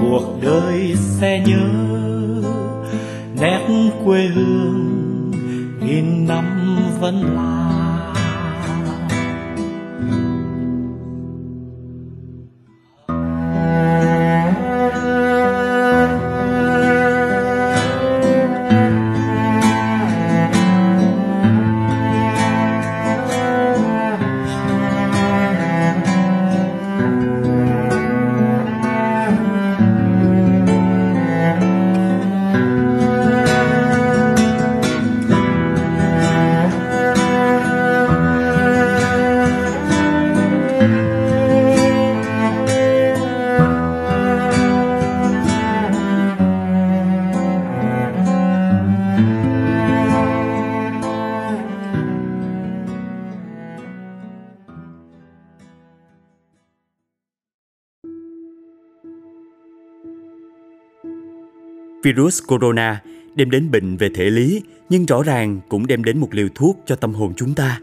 S6: cuộc đời sẽ nhớ nét quê hương năm vẫn
S1: Virus corona đem đến bệnh về thể lý nhưng rõ ràng cũng đem đến một liều thuốc cho tâm hồn chúng ta.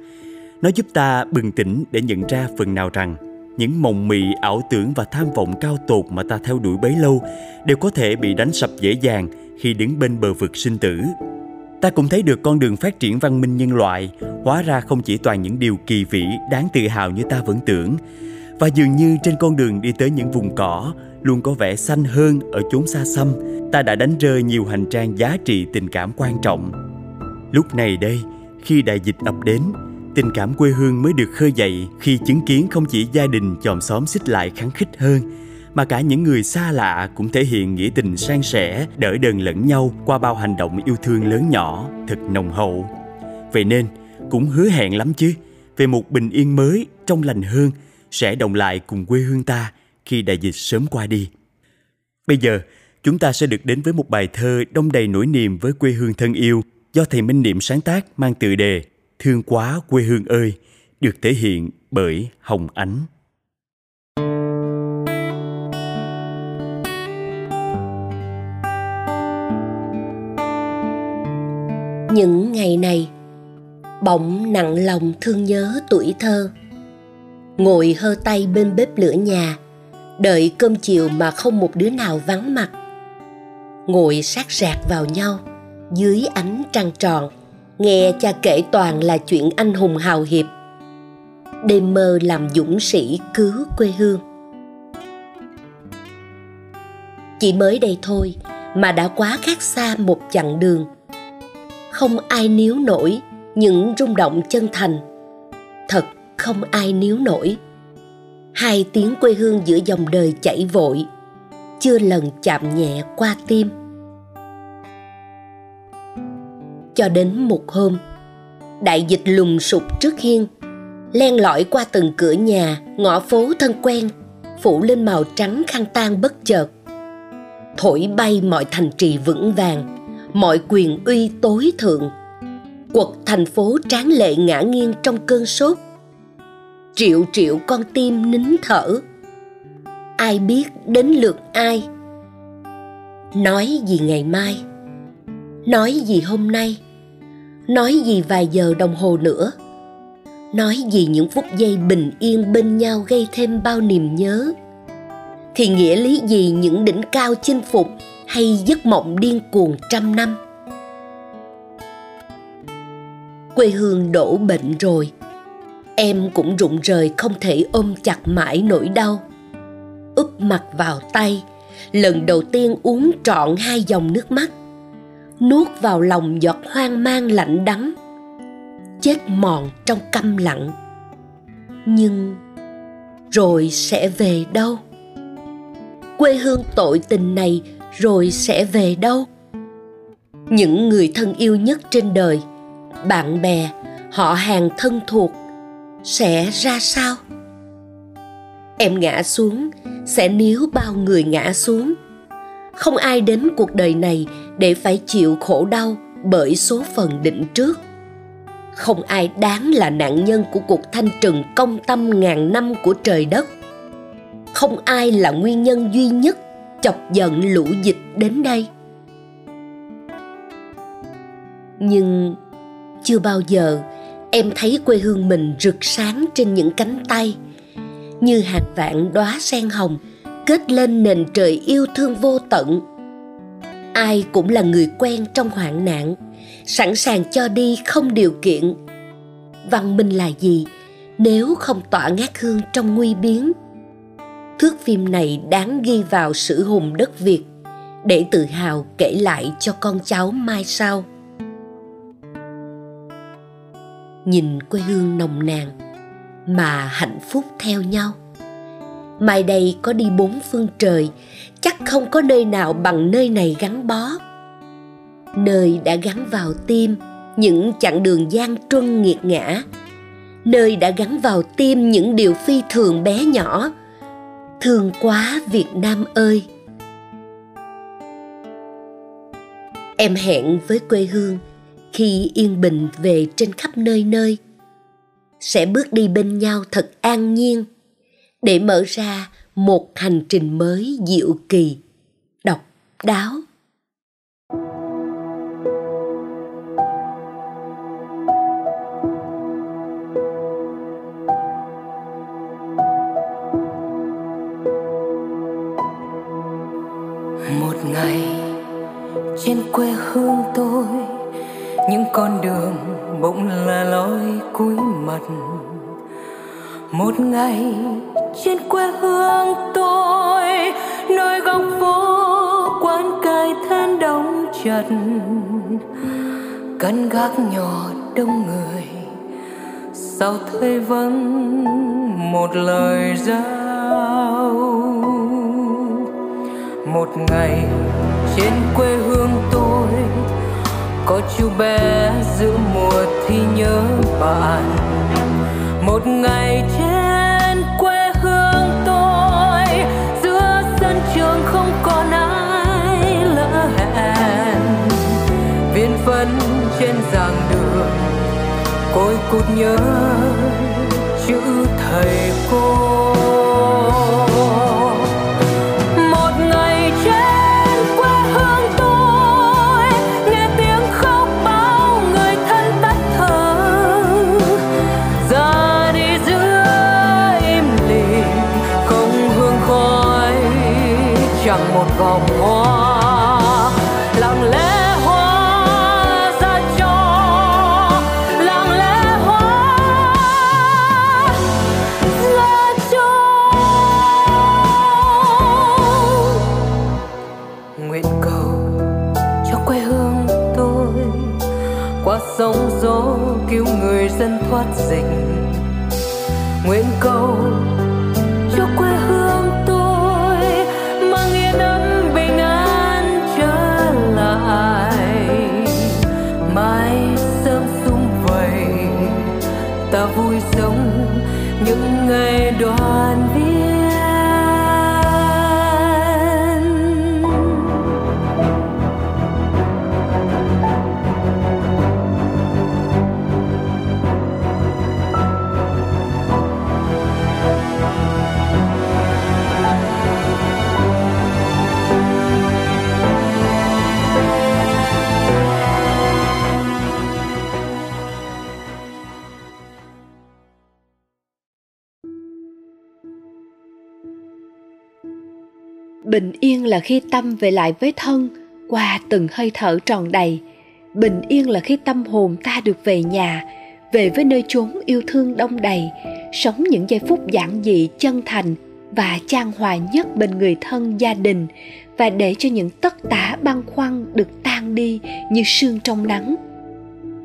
S1: Nó giúp ta bừng tỉnh để nhận ra phần nào rằng những mộng mị, ảo tưởng và tham vọng cao tột mà ta theo đuổi bấy lâu đều có thể bị đánh sập dễ dàng khi đứng bên bờ vực sinh tử. Ta cũng thấy được con đường phát triển văn minh nhân loại hóa ra không chỉ toàn những điều kỳ vĩ đáng tự hào như ta vẫn tưởng và dường như trên con đường đi tới những vùng cỏ luôn có vẻ xanh hơn ở chốn xa xăm. Ta đã đánh rơi nhiều hành trang giá trị tình cảm quan trọng. Lúc này đây, khi đại dịch ập đến, tình cảm quê hương mới được khơi dậy khi chứng kiến không chỉ gia đình chòm xóm xích lại kháng khích hơn, mà cả những người xa lạ cũng thể hiện nghĩa tình san sẻ, đỡ đần lẫn nhau qua bao hành động yêu thương lớn nhỏ, thật nồng hậu. Vậy nên, cũng hứa hẹn lắm chứ, về một bình yên mới, trong lành hơn sẽ đồng lại cùng quê hương ta khi đại dịch sớm qua đi bây giờ chúng ta sẽ được đến với một bài thơ đông đầy nỗi niềm với quê hương thân yêu do thầy Minh Niệm sáng tác mang tựa đề Thương quá quê hương ơi, được thể hiện bởi Hồng Ánh.
S7: Những ngày này, bỗng nặng lòng thương nhớ tuổi thơ. Ngồi hơ tay bên bếp lửa nhà, đợi cơm chiều mà không một đứa nào vắng mặt. Ngồi sát rạc vào nhau, dưới ánh trăng tròn, nghe cha kể toàn là chuyện anh hùng hào hiệp. Đêm mơ làm dũng sĩ cứu quê hương. Chỉ mới đây thôi mà đã quá khác xa một chặng đường. Không ai níu nổi những rung động chân thành. Thật không ai níu nổi hai tiếng quê hương giữa dòng đời chảy vội, chưa lần chạm nhẹ qua tim. Cho đến một hôm, đại dịch lùng sụp trước hiên, len lỏi qua từng cửa nhà, ngõ phố thân quen, phủ lên màu trắng khăn tan bất chợt. Thổi bay mọi thành trì vững vàng, mọi quyền uy tối thượng. Quật thành phố tráng lệ ngã nghiêng trong cơn sốt triệu triệu con tim nín thở. Ai biết đến lượt ai? Nói gì ngày mai? Nói gì hôm nay? Nói gì vài giờ đồng hồ nữa? Nói gì những phút giây bình yên bên nhau gây thêm bao niềm nhớ? Thì nghĩa lý gì những đỉnh cao chinh phục hay giấc mộng điên cuồng trăm năm? Quê hương đổ bệnh rồi em cũng rụng rời không thể ôm chặt mãi nỗi đau. Úp mặt vào tay, lần đầu tiên uống trọn hai dòng nước mắt. Nuốt vào lòng giọt hoang mang lạnh đắng. Chết mòn trong câm lặng. Nhưng rồi sẽ về đâu? Quê hương tội tình này rồi sẽ về đâu? Những người thân yêu nhất trên đời, bạn bè, họ hàng thân thuộc sẽ ra sao? Em ngã xuống, sẽ níu bao người ngã xuống. Không ai đến cuộc đời này để phải chịu khổ đau bởi số phận định trước. Không ai đáng là nạn nhân của cuộc thanh trừng công tâm ngàn năm của trời đất. Không ai là nguyên nhân duy nhất chọc giận lũ dịch đến đây. Nhưng chưa bao giờ em thấy quê hương mình rực sáng trên những cánh tay. Như hạt vạn đóa sen hồng, kết lên nền trời yêu thương vô tận. Ai cũng là người quen trong hoạn nạn, sẵn sàng cho đi không điều kiện. Văn minh là gì? Nếu không tỏa ngát hương trong nguy biến. Thước phim này đáng ghi vào sử hùng đất việt, để tự hào kể lại cho con cháu mai sau. Nhìn quê hương nồng nàn mà hạnh phúc theo nhau. Mai đây có đi bốn phương trời, chắc không có nơi nào bằng nơi này gắn bó. Nơi đã gắn vào tim những chặng đường gian truân nghiệt ngã, nơi đã gắn vào tim những điều phi thường bé nhỏ. Thương quá việt nam ơi! Em hẹn với quê hương khi yên bình về trên khắp nơi nơi. Sẽ bước đi bên nhau thật an nhiên để mở ra một hành trình mới diệu kỳ. Độc đáo.
S8: Một ngày trên quê hương tôi những con đường bỗng là lối cuối mặt. Một ngày trên quê hương tôi, nơi góc phố quán cài than đóng chặt. Cắn gác nhỏ đông người sao thấy vắng một lời giao. Một ngày trên quê hương tôi có chú bé giữa mùa thi nhớ bạn. Một ngày trên quê hương tôi, giữa sân trường không còn ai lỡ hẹn. Viên phân trên giảng đường, côi cút nhớ chữ thầy cô. Chẳng một vòng hoa. Lặng lẽ hoa ra cho, lặng lẽ hoa ra cho. Nguyện cầu cho quê hương tôi qua sóng gió cứu người dân
S2: thoát dịch. Nguyện cầu yên là khi tâm về lại với thân, qua từng hơi thở tròn đầy. Bình yên là khi tâm hồn ta được về nhà, về với nơi chốn yêu thương đông đầy, sống những giây phút giản dị, chân thành và trang hòa nhất bên người thân gia đình và để cho những tất tả băn khoăn được tan đi như sương trong nắng.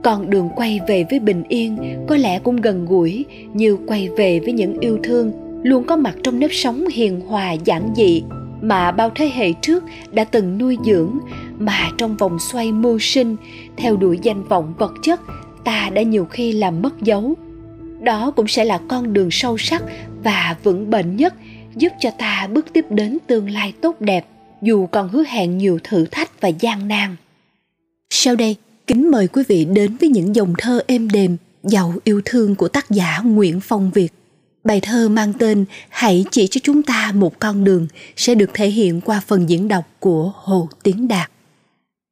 S2: Còn đường quay về với bình yên có lẽ cũng gần gũi như quay về với những yêu thương luôn có mặt trong nếp sống hiền hòa giản dị mà bao thế hệ trước đã từng nuôi dưỡng, mà trong vòng xoay mưu sinh, theo đuổi danh vọng vật chất, ta đã nhiều khi làm mất dấu. Đó cũng sẽ là con đường sâu sắc và vững bền nhất, giúp cho ta bước tiếp đến tương lai tốt đẹp, dù còn hứa hẹn nhiều thử thách và gian nan. Sau đây, kính mời quý vị đến với những dòng thơ êm đềm, giàu yêu thương của tác giả nguyễn phong việt. Bài thơ mang tên Hãy chỉ cho chúng ta một con đường sẽ được thể hiện qua phần diễn đọc của Hồ Tiến Đạt.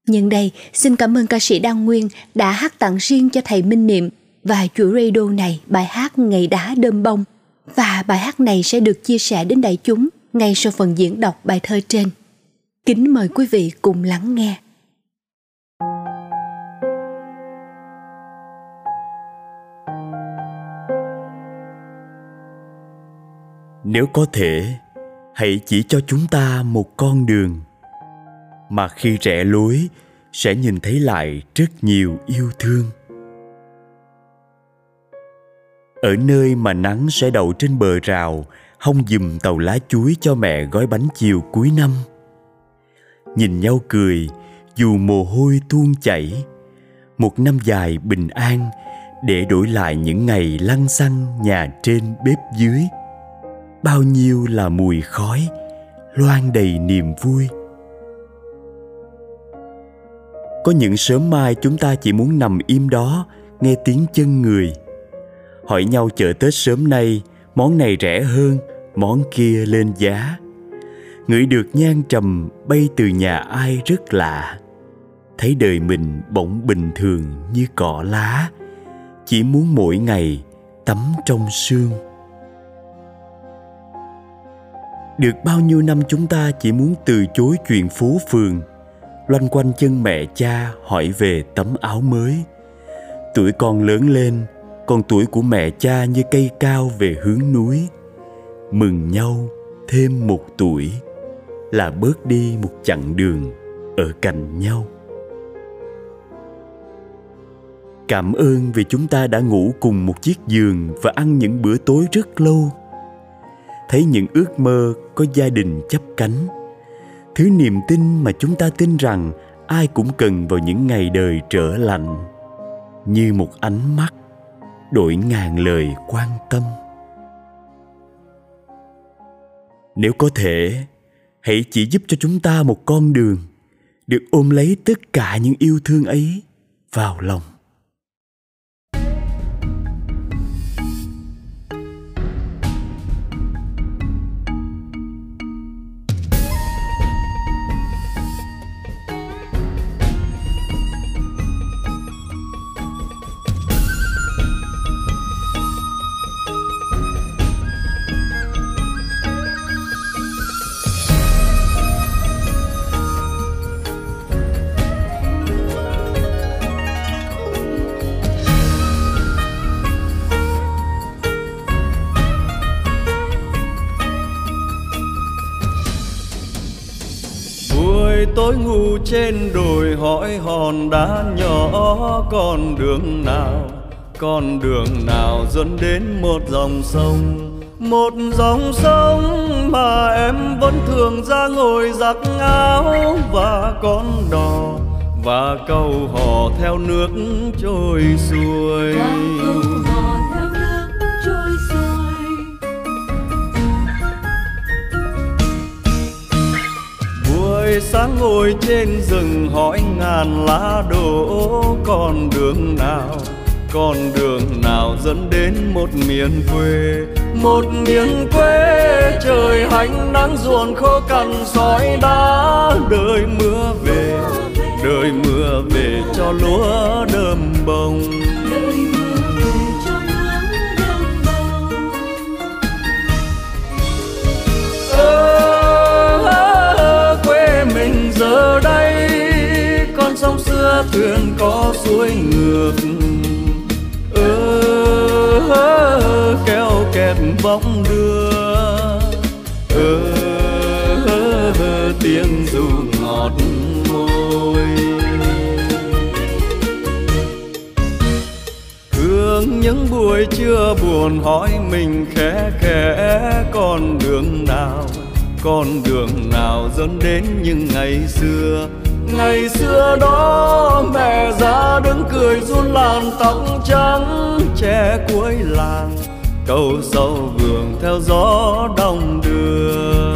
S2: Nhân đây, xin cảm ơn ca sĩ Đăng Nguyên đã hát tặng riêng cho thầy Minh Niệm và chuỗi radio này bài hát Ngày đá đơm bông. Và bài hát này sẽ được chia sẻ đến đại chúng ngay sau phần diễn đọc bài thơ trên. Kính mời quý vị cùng lắng nghe.
S1: Nếu có thể, hãy chỉ cho chúng ta một con đường. Mà khi rẽ lối, sẽ nhìn thấy lại rất nhiều yêu thương. Ở nơi mà nắng sẽ đậu trên bờ rào, hông dùm tàu lá chuối cho mẹ gói bánh chiều cuối năm. Nhìn nhau cười, dù mồ hôi tuôn chảy, một năm dài bình an để đổi lại những ngày lăn xăng nhà trên bếp dưới bao nhiêu là mùi khói loan đầy niềm vui. Có những sớm mai chúng ta chỉ muốn nằm im đó, nghe tiếng chân người. Hỏi nhau chợ tết sớm nay, món này rẻ hơn, món kia lên giá. Ngửi được nhang trầm bay từ nhà ai rất lạ. Thấy đời mình bỗng bình thường như cỏ lá. Chỉ muốn mỗi ngày tắm trong sương. Được bao nhiêu năm chúng ta chỉ muốn từ chối chuyện phố phường, loanh quanh chân mẹ cha hỏi về tấm áo mới. Tuổi con lớn lên, còn tuổi của mẹ cha như cây cao về hướng núi. Mừng nhau thêm một tuổi là bớt đi một chặng đường ở cạnh nhau. Cảm ơn vì chúng ta đã ngủ cùng một chiếc giường và ăn những bữa tối rất lâu thấy những ước mơ có gia đình chấp cánh. Thứ niềm tin mà chúng ta tin rằng ai cũng cần vào những ngày đời trở lạnh, như một ánh mắt đổi ngàn lời quan tâm. Nếu có thể, hãy chỉ giúp cho chúng ta một con đường, được ôm lấy tất cả những yêu thương ấy vào lòng.
S9: Trên đồi hỏi hòn đá nhỏ, con đường nào, con đường nào dẫn đến một dòng sông? Một dòng sông mà em vẫn thường ra ngồi giặt áo và con đò và câu hò theo nước trôi xuôi. Buổi sáng ngồi trên rừng hỏi ngàn lá đổ, con đường nào, con đường nào dẫn đến một miền quê? Một miền quê, trời hanh nắng ruộng khô cằn sỏi đá, đời mưa về, đời mưa về cho lúa đơm bông thương thuyền có suối ngược. Ơ ừ, kéo kẹt bóng đưa. Ơ tiếng dù ngọt môi. Thương những buổi trưa buồn hỏi mình khẽ khẽ con đường nào con đường nào dẫn đến những ngày xưa? Ngày xưa đó mẹ ra đứng cười run làn tóc trắng che cuối làng. Câu sâu vườn theo gió đông đưa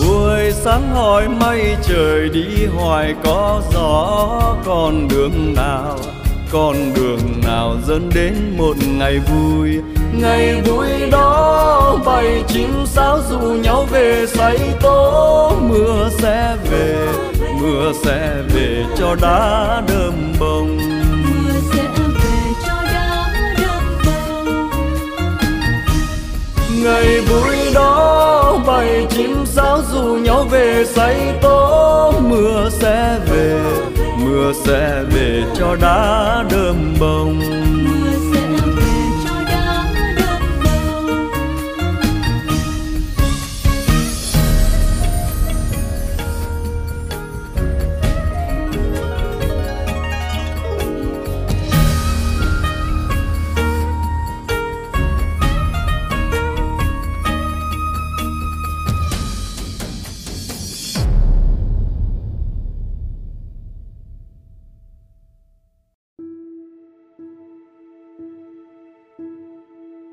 S9: buổi sáng hỏi mây trời đi hoài có gió con đường nào? Con đường nào dẫn đến một ngày vui ngày vui đó bầy chim sáo dụ nhau về say tố. Mưa sẽ về mưa sẽ về cho đá đơm bông ngày vui đó bầy chim sáo dụ nhau về say tố. Mưa sẽ về mưa sẽ về cho đá đơm bông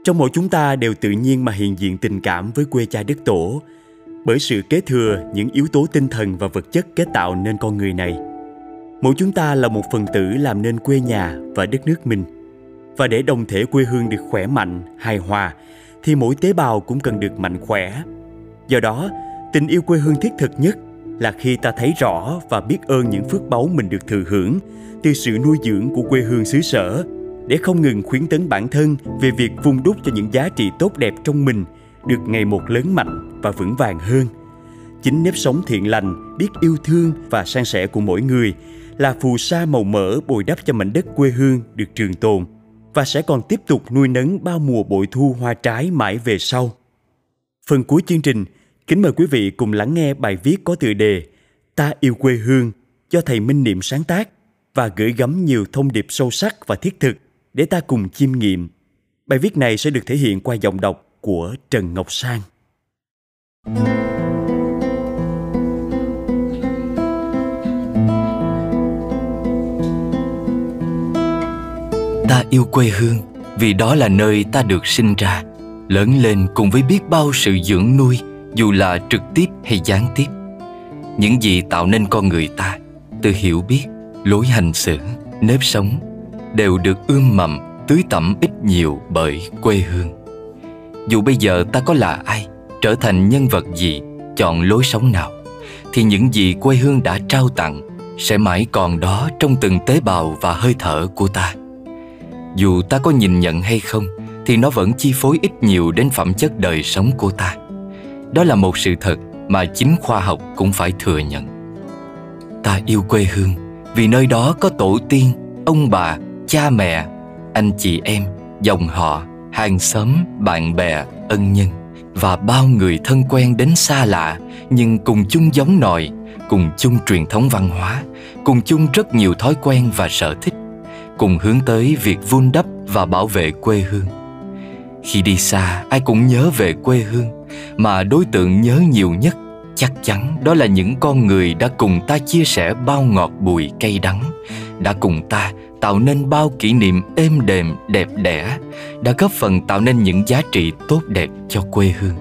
S1: Trong mỗi chúng ta đều tự nhiên mà hiện diện tình cảm với quê cha đất tổ bởi sự kế thừa những yếu tố tinh thần và vật chất kết tạo nên con người này. Mỗi chúng ta là một phần tử làm nên quê nhà và đất nước mình. Và để đồng thể quê hương được khỏe mạnh, hài hòa thì mỗi tế bào cũng cần được mạnh khỏe. Do đó, tình yêu quê hương thiết thực nhất là khi ta thấy rõ và biết ơn những phước báu mình được thừa hưởng từ sự nuôi dưỡng của quê hương xứ sở để không ngừng khuyến tấn bản thân về việc vun đúc cho những giá trị tốt đẹp trong mình được ngày một lớn mạnh và vững vàng hơn. Chính nếp sống thiện lành, biết yêu thương và san sẻ của mỗi người là phù sa màu mỡ bồi đắp cho mảnh đất quê hương được trường tồn và sẽ còn tiếp tục nuôi nấng bao mùa bội thu hoa trái mãi về sau. Phần cuối chương trình, kính mời quý vị cùng lắng nghe bài viết có tựa đề Ta yêu quê hương do thầy Minh Niệm sáng tác và gửi gắm nhiều thông điệp sâu sắc và thiết thực để ta cùng chiêm nghiệm. Bài viết này sẽ được thể hiện qua giọng đọc của Trần Ngọc Sang.
S10: Ta yêu quê hương vì đó là nơi ta được sinh ra, lớn lên cùng với biết bao sự dưỡng nuôi dù là trực tiếp hay gián tiếp. Những gì tạo nên con người ta, từ hiểu biết, lối hành xử, nếp sống đều được ươm mầm, tưới tẩm ít nhiều bởi quê hương. Dù bây giờ ta có là ai, trở thành nhân vật gì, chọn lối sống nào, thì những gì quê hương đã trao tặng sẽ mãi còn đó trong từng tế bào và hơi thở của ta. Dù ta có nhìn nhận hay không, thì nó vẫn chi phối ít nhiều đến phẩm chất đời sống của ta. Đó là một sự thật mà chính khoa học cũng phải thừa nhận. Ta yêu quê hương vì nơi đó có tổ tiên, ông bà, cha mẹ, anh chị em, dòng họ, hàng xóm, bạn bè, ân nhân và bao người thân quen đến xa lạ nhưng cùng chung giống nòi, cùng chung truyền thống văn hóa, cùng chung rất nhiều thói quen và sở thích, cùng hướng tới việc vun đắp và bảo vệ quê hương. Khi đi xa, ai cũng nhớ về quê hương, mà đối tượng nhớ nhiều nhất chắc chắn đó là những con người đã cùng ta chia sẻ bao ngọt bùi cay đắng, đã cùng ta tạo nên bao kỷ niệm êm đềm, đẹp đẽ, đã góp phần tạo nên những giá trị tốt đẹp cho quê hương.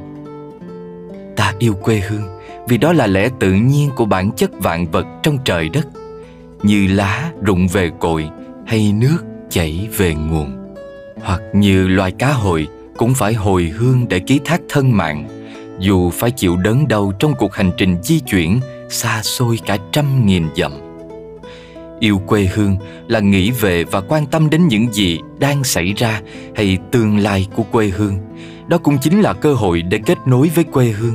S10: Ta yêu quê hương vì đó là lẽ tự nhiên của bản chất vạn vật trong trời đất, như lá rụng về cội hay nước chảy về nguồn. Hoặc như loài cá hồi cũng phải hồi hương để ký thác thân mạng, dù phải chịu đớn đau trong cuộc hành trình di chuyển xa xôi cả trăm nghìn dặm. Yêu quê hương là nghĩ về và quan tâm đến những gì đang xảy ra hay tương lai của quê hương. Đó cũng chính là cơ hội để kết nối với quê hương.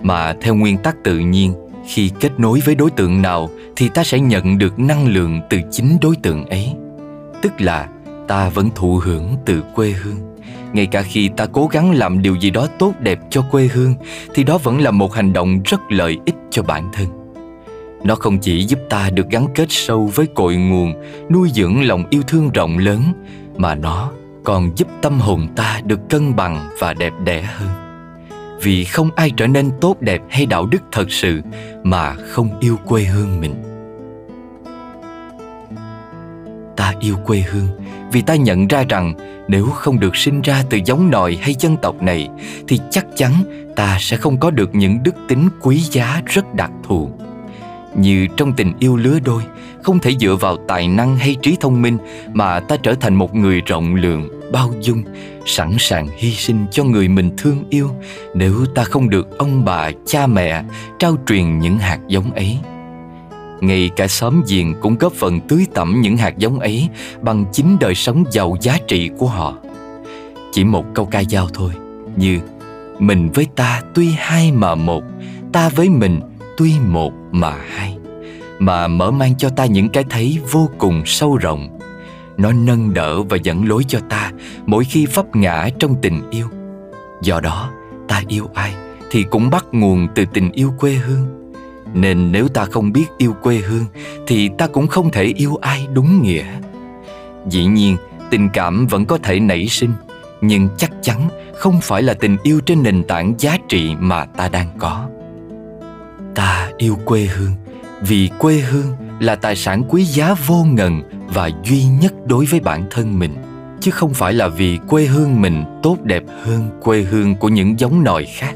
S10: Mà theo nguyên tắc tự nhiên, khi kết nối với đối tượng nào thì ta sẽ nhận được năng lượng từ chính đối tượng ấy. Tức là ta vẫn thụ hưởng từ quê hương. Ngay cả khi ta cố gắng làm điều gì đó tốt đẹp cho quê hương thì đó vẫn là một hành động rất lợi ích cho bản thân. Nó không chỉ giúp ta được gắn kết sâu với cội nguồn, nuôi dưỡng lòng yêu thương rộng lớn, mà nó còn giúp tâm hồn ta được cân bằng và đẹp đẽ hơn. Vì không ai trở nên tốt đẹp hay đạo đức thật sự mà không yêu quê hương mình. Ta yêu quê hương vì ta nhận ra rằng nếu không được sinh ra từ giống nòi hay dân tộc này thì chắc chắn ta sẽ không có được những đức tính quý giá rất đặc thù như trong tình yêu lứa đôi, không thể dựa vào tài năng hay trí thông minh mà ta trở thành một người rộng lượng, bao dung, sẵn sàng hy sinh cho người mình thương yêu. Nếu ta không được ông bà, cha mẹ trao truyền những hạt giống ấy, ngay cả xóm giềng cũng góp phần tưới tẩm những hạt giống ấy bằng chính đời sống giàu giá trị của họ. Chỉ một câu ca dao thôi, như mình với ta tuy hai mà một, ta với mình tuy một mà hai, mà mở mang cho ta những cái thấy vô cùng sâu rộng. Nó nâng đỡ và dẫn lối cho ta mỗi khi vấp ngã trong tình yêu. Do đó, ta yêu ai thì cũng bắt nguồn từ tình yêu quê hương. Nên nếu ta không biết yêu quê hương thì ta cũng không thể yêu ai đúng nghĩa. Dĩ nhiên, tình cảm vẫn có thể nảy sinh, nhưng chắc chắn không phải là tình yêu trên nền tảng giá trị mà ta đang có ta yêu quê hương. Vì quê hương là tài sản quý giá vô ngần và duy nhất đối với bản thân mình, chứ không phải là vì quê hương mình tốt đẹp hơn quê hương của những giống nòi khác.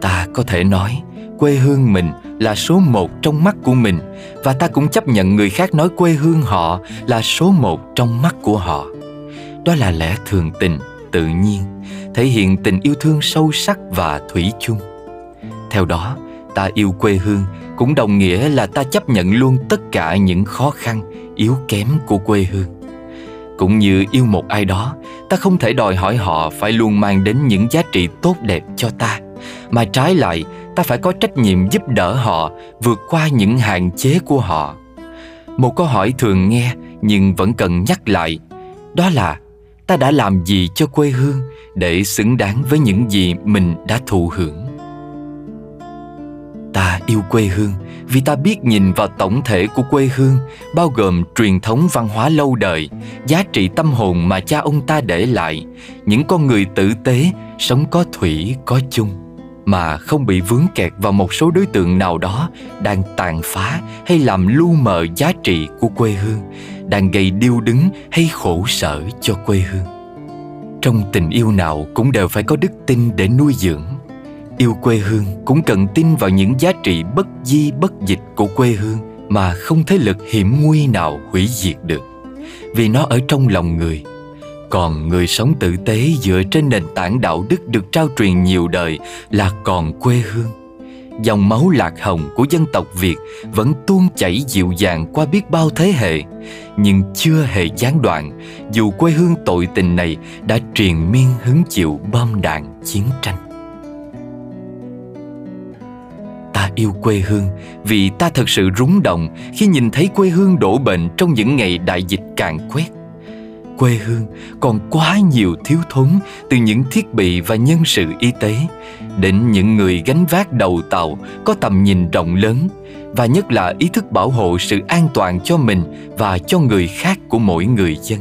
S10: Ta có thể nói, quê hương mình là số một trong mắt của mình, và ta cũng chấp nhận người khác nói quê hương họ là số một trong mắt của họ. Đó là lẽ thường tình, tự nhiên, thể hiện tình yêu thương sâu sắc và thủy chung. Theo đó ta yêu quê hương, cũng đồng nghĩa là ta chấp nhận luôn tất cả những khó khăn, yếu kém của quê hương. Cũng như yêu một ai đó, ta không thể đòi hỏi họ phải luôn mang đến những giá trị tốt đẹp cho ta. Mà trái lại, ta phải có trách nhiệm giúp đỡ họ vượt qua những hạn chế của họ. Một câu hỏi thường nghe, nhưng vẫn cần nhắc lại, đó là, ta đã làm gì cho quê hương để xứng đáng với những gì mình đã thụ hưởng? Ta yêu quê hương. Vì ta biết nhìn vào tổng thể của quê hương, bao gồm truyền thống văn hóa lâu đời, giá trị tâm hồn mà cha ông ta để lại. Những con người tử tế sống có thủy, có chung, mà không bị vướng kẹt vào một số đối tượng nào đó đang tàn phá hay làm lu mờ giá trị của quê hương, đang gây điêu đứng hay khổ sở cho quê hương. Trong tình yêu nào cũng đều phải có đức tin để nuôi dưỡng yêu quê hương cũng cần tin vào những giá trị bất di, bất dịch của quê hương mà không thế lực hiểm nguy nào hủy diệt được. Vì nó ở trong lòng người. Còn người sống tử tế dựa trên nền tảng đạo đức được trao truyền nhiều đời là còn quê hương. Dòng máu lạc hồng của dân tộc việt vẫn tuôn chảy dịu dàng qua biết bao thế hệ, nhưng chưa hề gián đoạn, dù quê hương tội tình này đã triền miên hứng chịu bom đạn chiến tranh. Yêu quê hương. Vì ta thật sự rúng động khi nhìn thấy quê hương đổ bệnh trong những ngày đại dịch càn quét. Quê hương còn quá nhiều thiếu thốn từ những thiết bị và nhân sự y tế, đến những người gánh vác đầu tàu có tầm nhìn rộng lớn, và nhất là ý thức bảo hộ sự an toàn cho mình và cho người khác của mỗi người dân.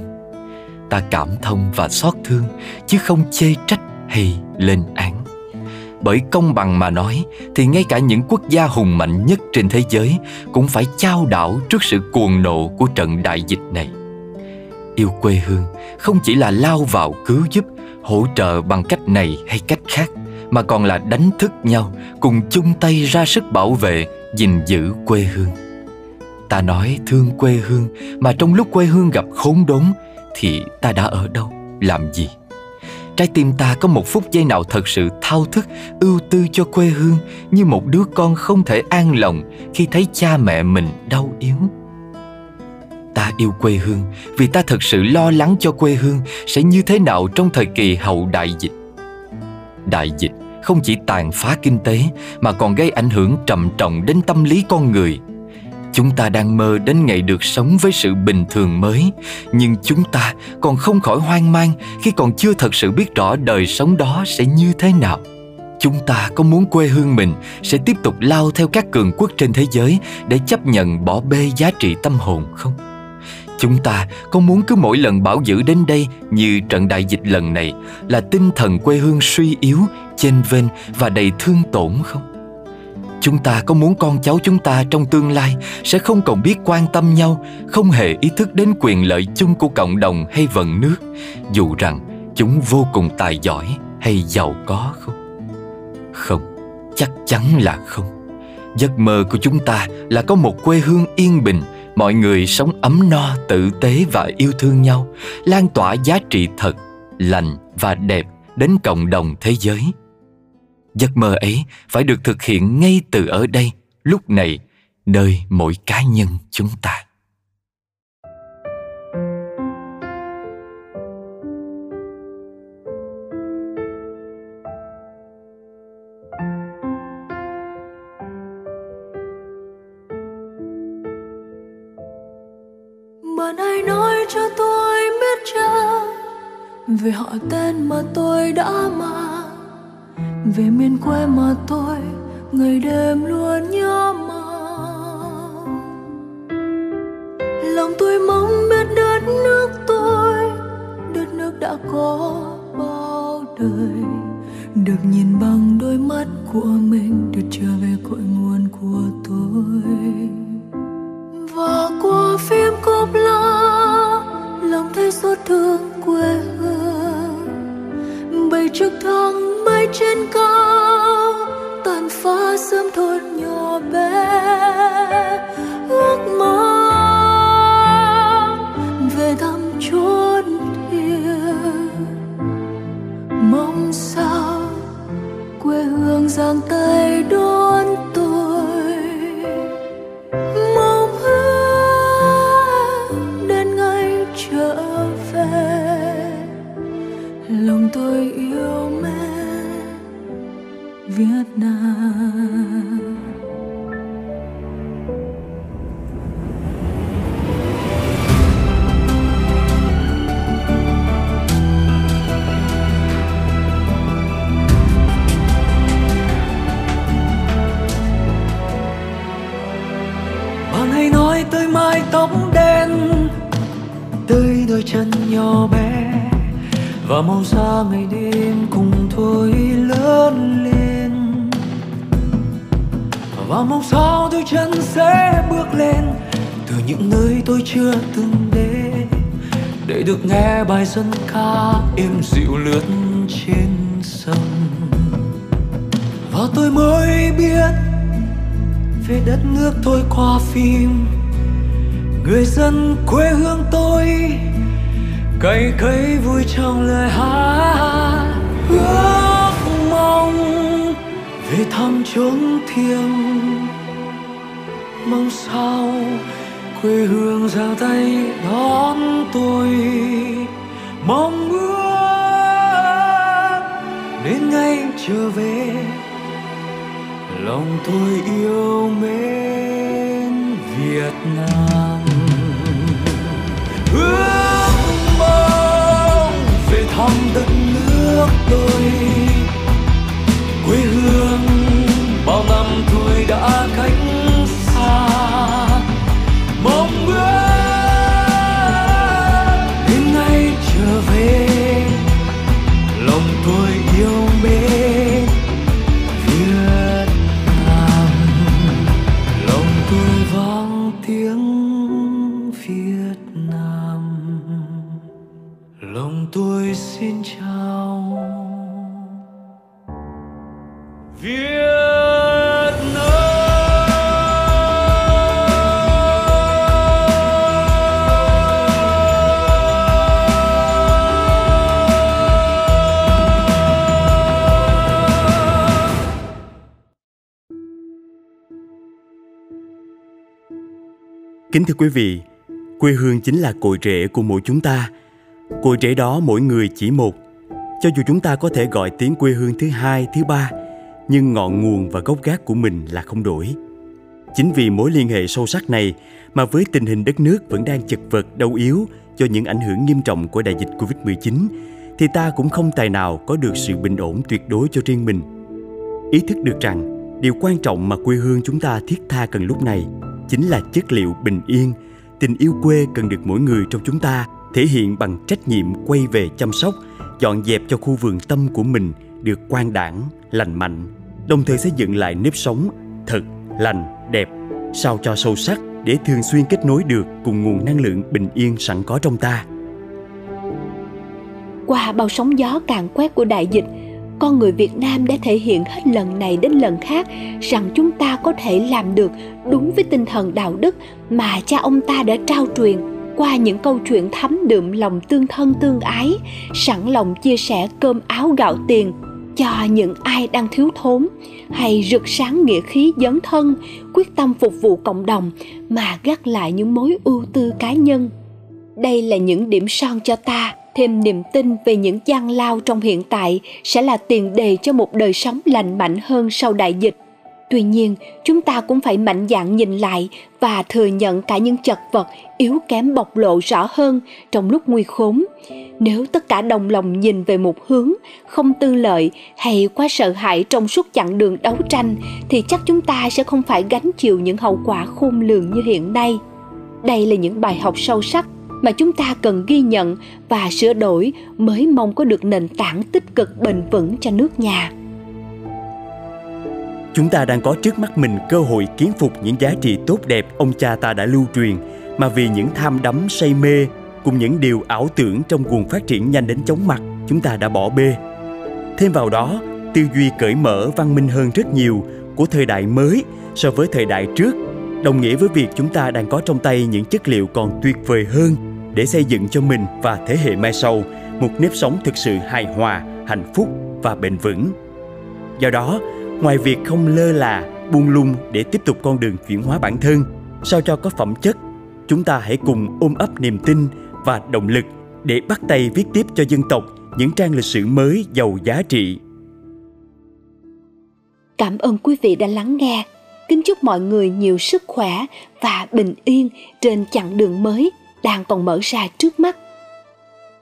S10: Ta cảm thông và xót thương, chứ không chê trách hay lên án bởi công bằng mà nói, thì ngay cả những quốc gia hùng mạnh nhất trên thế giới cũng phải chao đảo trước sự cuồng nộ của trận đại dịch này. Yêu quê hương không chỉ là lao vào cứu giúp, hỗ trợ bằng cách này hay cách khác, mà còn là đánh thức nhau, cùng chung tay ra sức bảo vệ, gìn giữ quê hương. Ta nói thương quê hương, mà trong lúc quê hương gặp khốn đốn, thì ta đã ở đâu, làm gì? Trái tim ta có một phút giây nào thật sự thao thức, ưu tư cho quê hương như một đứa con không thể an lòng khi thấy cha mẹ mình đau yếu? Ta yêu quê hương vì ta thật sự lo lắng cho quê hương sẽ như thế nào trong thời kỳ hậu đại dịch. Đại dịch không chỉ tàn phá kinh tế mà còn gây ảnh hưởng trầm trọng đến tâm lý con người chúng ta đang mơ đến ngày được sống với sự bình thường mới. Nhưng chúng ta còn không khỏi hoang mang khi còn chưa thật sự biết rõ đời sống đó sẽ như thế nào. Chúng ta có muốn quê hương mình sẽ tiếp tục lao theo các cường quốc trên thế giới để chấp nhận bỏ bê giá trị tâm hồn không? Chúng ta có muốn cứ mỗi lần bão dữ đến đây như trận đại dịch lần này là tinh thần quê hương suy yếu, chênh vênh và đầy thương tổn không? Chúng ta có muốn con cháu chúng ta trong tương lai sẽ không còn biết quan tâm nhau, không hề ý thức đến quyền lợi chung của cộng đồng hay vận nước. Dù rằng chúng vô cùng tài giỏi hay giàu có không? Không, chắc chắn là không. Giấc mơ của chúng ta là có một quê hương yên bình, mọi người sống ấm no, tử tế và yêu thương nhau, lan tỏa giá trị thật, lành và đẹp đến cộng đồng thế giới giấc mơ ấy phải được thực hiện ngay từ ở đây, lúc này, nơi mỗi cá nhân chúng ta.
S11: Bạn hãy nói cho tôi biết cha về họ tên mà tôi đã mang về miền quê mà tôi ngày đêm luôn nhớ mong lòng tôi mong biết đất nước tôi, đất nước đã có bao đời. Được nhìn bằng đôi mắt của mình, được trở về cội nguồn của tôi. Và qua phim cốp la lòng thấy xót thương quê hương. Bay trực thăng trên cao, tàn phá sớm thôn nhỏ bé, ước mơ về thăm chốn thiêng. Mong sao quê hương giang tay đón
S12: Việt Nam Bạn hãy nói tới mái tóc đen, Tới đôi chân nhỏ bé, Và màu xa ngày đêm cùng thôi lớn lên. Và mong sao đôi chân sẽ bước lên Từ những nơi tôi chưa từng đến. Để được nghe bài dân ca êm dịu lướt trên sông. Và tôi mới biết, về đất nước tôi qua phim. Người dân quê hương tôi cày cấy vui trong lời hát. Ước mong về thăm chốn thiêng. Mong sao quê hương giang tay đón tôi. Mong ước đến ngày trở về. Lòng tôi yêu mến Việt Nam. Ước mong về thăm đất nước tôi. Đã cách
S1: Kính thưa quý vị, quê hương chính là cội rễ của mỗi chúng ta. Cội rễ đó mỗi người chỉ một. Cho dù chúng ta có thể gọi tiếng quê hương thứ hai, thứ ba, nhưng ngọn nguồn và gốc gác của mình là không đổi. Chính vì mối liên hệ sâu sắc này mà với tình hình đất nước vẫn đang chật vật đau yếu do những ảnh hưởng nghiêm trọng của đại dịch Covid-19 thì ta cũng không tài nào có được sự bình ổn tuyệt đối cho riêng mình. Ý thức được rằng điều quan trọng mà quê hương chúng ta thiết tha cần lúc này chính là chất liệu bình yên, tình yêu quê cần được mỗi người trong chúng ta thể hiện bằng trách nhiệm quay về chăm sóc, dọn dẹp cho khu vườn tâm của mình được quang đảng, lành mạnh, đồng thời xây dựng lại nếp sống thật, lành, đẹp, sao cho sâu sắc để thường xuyên kết nối được cùng nguồn năng lượng bình yên sẵn có trong ta.
S2: Qua bao sóng gió càn quét của đại dịch, con người Việt Nam đã thể hiện hết lần này đến lần khác rằng chúng ta có thể làm được đúng với tinh thần đạo đức mà cha ông ta đã trao truyền qua những câu chuyện thấm đượm lòng tương thân tương ái, sẵn lòng chia sẻ cơm áo gạo tiền cho những ai đang thiếu thốn hay rực sáng nghĩa khí dấn thân quyết tâm phục vụ cộng đồng mà gác lại những mối ưu tư cá nhân. Đây là những điểm son cho ta thêm niềm tin về những gian lao trong hiện tại sẽ là tiền đề cho một đời sống lành mạnh hơn sau đại dịch. Tuy nhiên, chúng ta cũng phải mạnh dạn nhìn lại và thừa nhận cả những chật vật, yếu kém bộc lộ rõ hơn trong lúc nguy khốn. Nếu tất cả đồng lòng nhìn về một hướng không tư lợi hay quá sợ hãi trong suốt chặng đường đấu tranh, thì chắc chúng ta sẽ không phải gánh chịu những hậu quả khôn lường như hiện nay. Đây là những bài học sâu sắc mà chúng ta cần ghi nhận và sửa đổi mới mong có được nền tảng tích cực bền vững cho nước nhà
S1: Chúng ta đang có trước mắt mình cơ hội kiến phục những giá trị tốt đẹp ông cha ta đã lưu truyền mà vì những tham đắm say mê cùng những điều ảo tưởng trong nguồn phát triển nhanh đến chóng mặt chúng ta đã bỏ bê. Thêm vào đó, tư duy cởi mở văn minh hơn rất nhiều của thời đại mới so với thời đại trước đồng nghĩa với việc chúng ta đang có trong tay những chất liệu còn tuyệt vời hơn để xây dựng cho mình và thế hệ mai sau một nếp sống thực sự hài hòa, hạnh phúc và bền vững. Do đó, ngoài việc không lơ là, buông lung để tiếp tục con đường chuyển hóa bản thân, sao cho có phẩm chất, chúng ta hãy cùng ôm ấp niềm tin và động lực để bắt tay viết tiếp cho dân tộc những trang lịch sử mới giàu giá trị.
S2: Cảm ơn quý vị đã lắng nghe. Kính chúc mọi người nhiều sức khỏe và bình yên trên chặng đường mới đang còn mở ra trước mắt.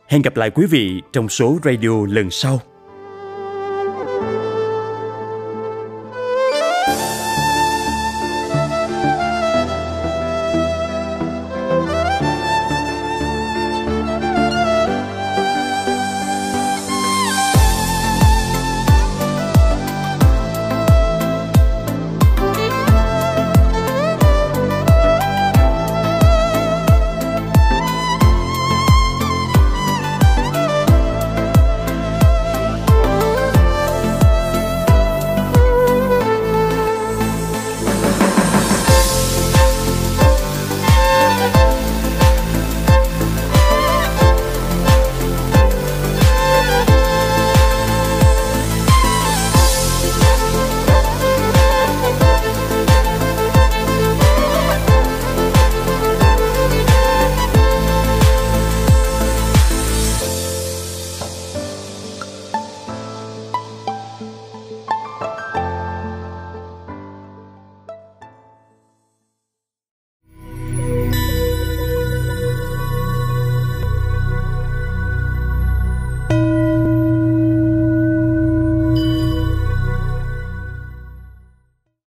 S1: Hẹn gặp lại quý vị trong số radio lần sau.